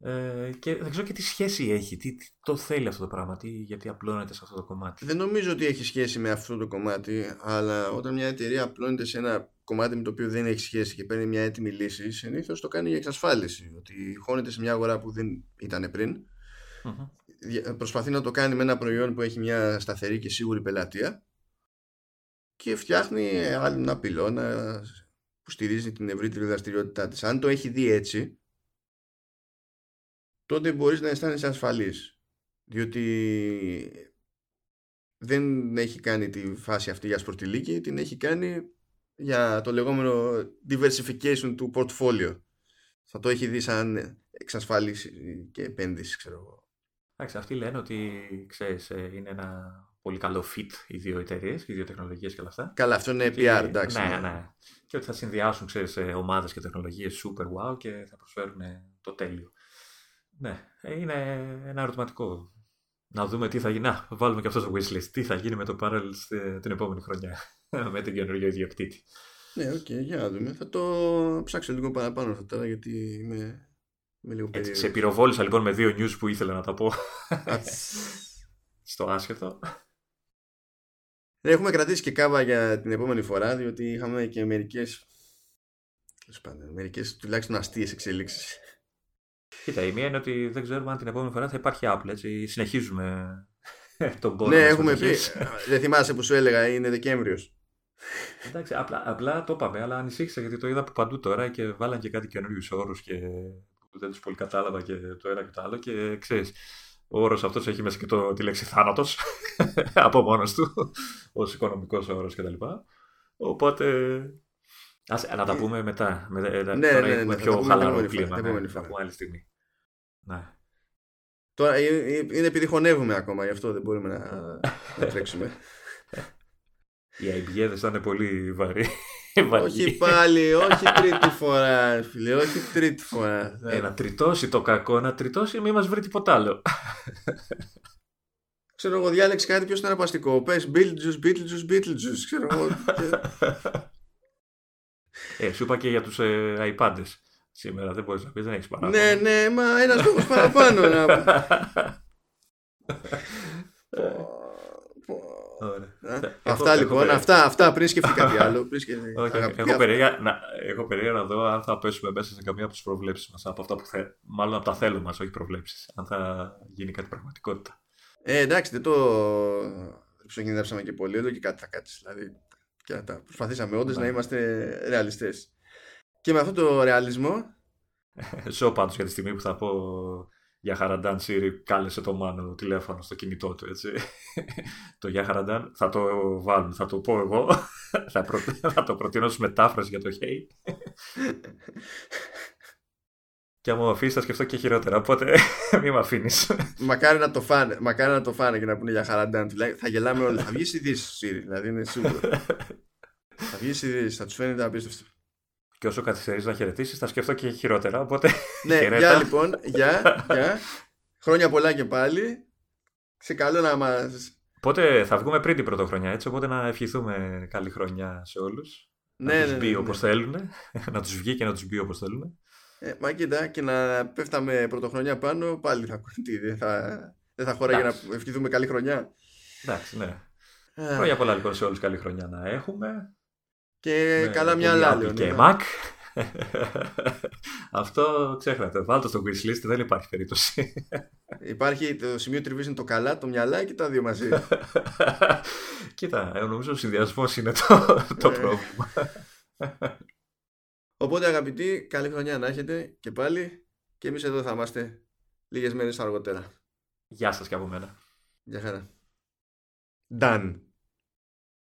Ε, και δεν ξέρω και τι σχέση έχει, τι, τι το θέλει αυτό το πράγμα, τι, γιατί απλώνεται σε αυτό το κομμάτι. Δεν νομίζω ότι έχει σχέση με αυτό το κομμάτι, αλλά όταν μια εταιρεία απλώνεται σε ένα κομμάτι με το οποίο δεν έχει σχέση και παίρνει μια έτοιμη λύση, συνήθως το κάνει για εξασφάλιση. Ότι χώνεται σε μια αγορά που δεν ήταν πριν προσπαθεί να το κάνει με ένα προϊόν που έχει μια σταθερή και σίγουρη πελατεία και φτιάχνει άλλο ένα πυλώνα που στηρίζει την ευρύτερη δραστηριότητά της. Αν το έχει δει έτσι, τότε μπορείς να αισθάνεσαι ασφαλής. Διότι δεν έχει κάνει τη φάση αυτή για σπορτιλίκη, την έχει κάνει για το λεγόμενο diversification του portfolio. θα το έχει δει σαν εξασφάλιση και επένδυση, ξέρω εγώ. Εντάξει, αυτοί λένε ότι ξέρεις, ε, είναι ένα πολύ καλό fit οι δύο εταιρείες, οι δύο τεχνολογίες και όλα αυτά. Καλά, αυτό είναι PR, εντάξει. Ναι, ναι. Και ότι θα συνδυάσουν ξέρεις, ε, ομάδες και τεχνολογίες super wow και θα προσφέρουν το τέλειο. Ναι, ε, είναι ένα ερωτηματικό. Να δούμε τι θα γίνει. Να, βάλουμε και αυτό στο wishlist. Τι θα γίνει με το Parallels την επόμενη χρονιά. με την καινούργιο ιδιοκτήτη. Ναι, OK, okay, για να δούμε. Θα το ψάξω λίγο παραπάνω αυτό τώρα γιατί είμαι, είμαι λίγο περίεργο. Σε πυροβόλησα λοιπόν με δύο news που ήθελα να τα πω. Στο άσχετο. Έχουμε κρατήσει και κάβα για την επόμενη φορά διότι είχαμε και μερικές μερικές τουλάχιστον αστείες εξελίξεις. Κοίτα, η μία είναι ότι δεν ξέρουμε αν την επόμενη φορά θα υπάρχει Apple, έτσι. Συνεχίζουμε τον κόσμο. Ναι, έχουμε πει. δεν θυμάσαι που σου έλεγα, είναι Δεκέμβριος. Εντάξει, απλά, απλά το είπαμε, αλλά ανησύχησα γιατί το είδα από παντού τώρα και βάλαν και κάτι καινούριους όρους και δεν τους πολύ κατάλαβα και το ένα και το άλλο. Και ξέρεις, ο όρος αυτός έχει μέσα και το, τη λέξη θάνατος από μόνος του, ως οικονομικός όρος κτλ. Οπότε. Ας, να τα πούμε μετά. Με, ναι, τώρα ναι, ναι, έχουμε ναι, πιο χαλαρό κλίμα. Ναι, θα πούμε άλλη στιγμή. Ναι. Τώρα ε, ε, είναι επειδή χωνεύουμε ακόμα, γι' αυτό δεν μπορούμε να, να τρέξουμε. Οι αημπιέδε θα είναι πολύ βαρύ. Όχι πάλι, όχι τρίτη φορά, φίλε, όχι τρίτη φορά. Ε, να τριτώσει το κακό, να τριτώσει, μην μας βρει τίποτα άλλο. Ξέρω εγώ, διάλεξε κάτι πιο συναρπαστικό. Πες Beetlejuice, Beetlejuice, Beetlejuice. Ξέρω εγώ. ε, σου είπα και για τους ε, iPads. Σήμερα δεν μπορείς να πεις, δεν έχεις παράπονο. Ναι, ναι, μα ένας λόγο παραπάνω να Αυτά λοιπόν, αυτά, αυτά πριν σκεφτεί κάτι άλλο. έχω, περίεργα, να, έχω περίεργα να δω αν θα πέσουμε μέσα σε καμία από τις προβλέψεις μας. Από αυτά που θε, μάλλον από τα θέλω μας, όχι προβλέψεις. Αν θα γίνει κάτι πραγματικότητα. Ε, εντάξει, δεν το ψωγυνεύσαμε και πολύ, εδώ και κάτι θα κάτσεις. Δηλαδή, και τα προσπαθήσαμε όντως να ναι. είμαστε ρεαλιστές. Και με αυτό το ρεαλισμό. Ζω πάντως για τη στιγμή που θα πω για Χαραντάν Σύρι κάλεσε το Μάνο τηλέφωνο στο κινητό του, έτσι. το Για Χαραντάν θα το βάλουν, θα το πω εγώ. θα, προ... θα το προτείνω ως μετάφραση για το Hey. και αν μου αφήσεις θα σκεφτώ και χειρότερα, οπότε μην με αφήνεις. μακάρι να το φάνε, μακάρι να το φάνε και να πούνε για Χαραντάν. Θα γελάμε όλοι. θα βγεις ειδήσεις Σύρι, δηλαδή είναι σίγουρο. θα βγεις ειδήσεις, θα τους φαίνεται απίστευτο. Και όσο καθυστερείς να χαιρετήσεις, θα σκεφτώ και χειρότερα. Οπότε. Ναι, γεια λοιπόν. Γεια, γεια. Χρόνια πολλά και πάλι. Σε καλό να μα. Οπότε θα βγούμε πριν την πρωτοχρονιά, έτσι. Οπότε να ευχηθούμε καλή χρονιά σε όλους. Ναι, να τους ναι, μπει ναι, όπως ναι. θέλουν. να τους βγει και να τους μπει όπως θέλουν. Ε, μα κοίτα, και να πέφταμε πρωτοχρονιά πάνω, πάλι θα, δεν θα, δεν θα χώρα για να ευχηθούμε καλή χρονιά. Εντάξει, ναι. Χρόνια πολλά λοιπόν σε όλους καλή χρονιά να έχουμε. Και ναι, καλά μια άλλη. Και Mac. Αυτό ξέχνατε. Βάλτε στο wishlist, δεν υπάρχει περίπτωση. Υπάρχει το σημείο τριβή είναι το καλά, το μυαλά και τα δύο μαζί. Κοίτα, ε, νομίζω ο συνδυασμός είναι το, το ναι. πρόβλημα. Οπότε αγαπητοί, καλή χρονιά να έχετε και πάλι και εμείς εδώ θα είμαστε λίγες μέρες αργότερα. Γεια σας και από μένα. Γεια χαρά. Done.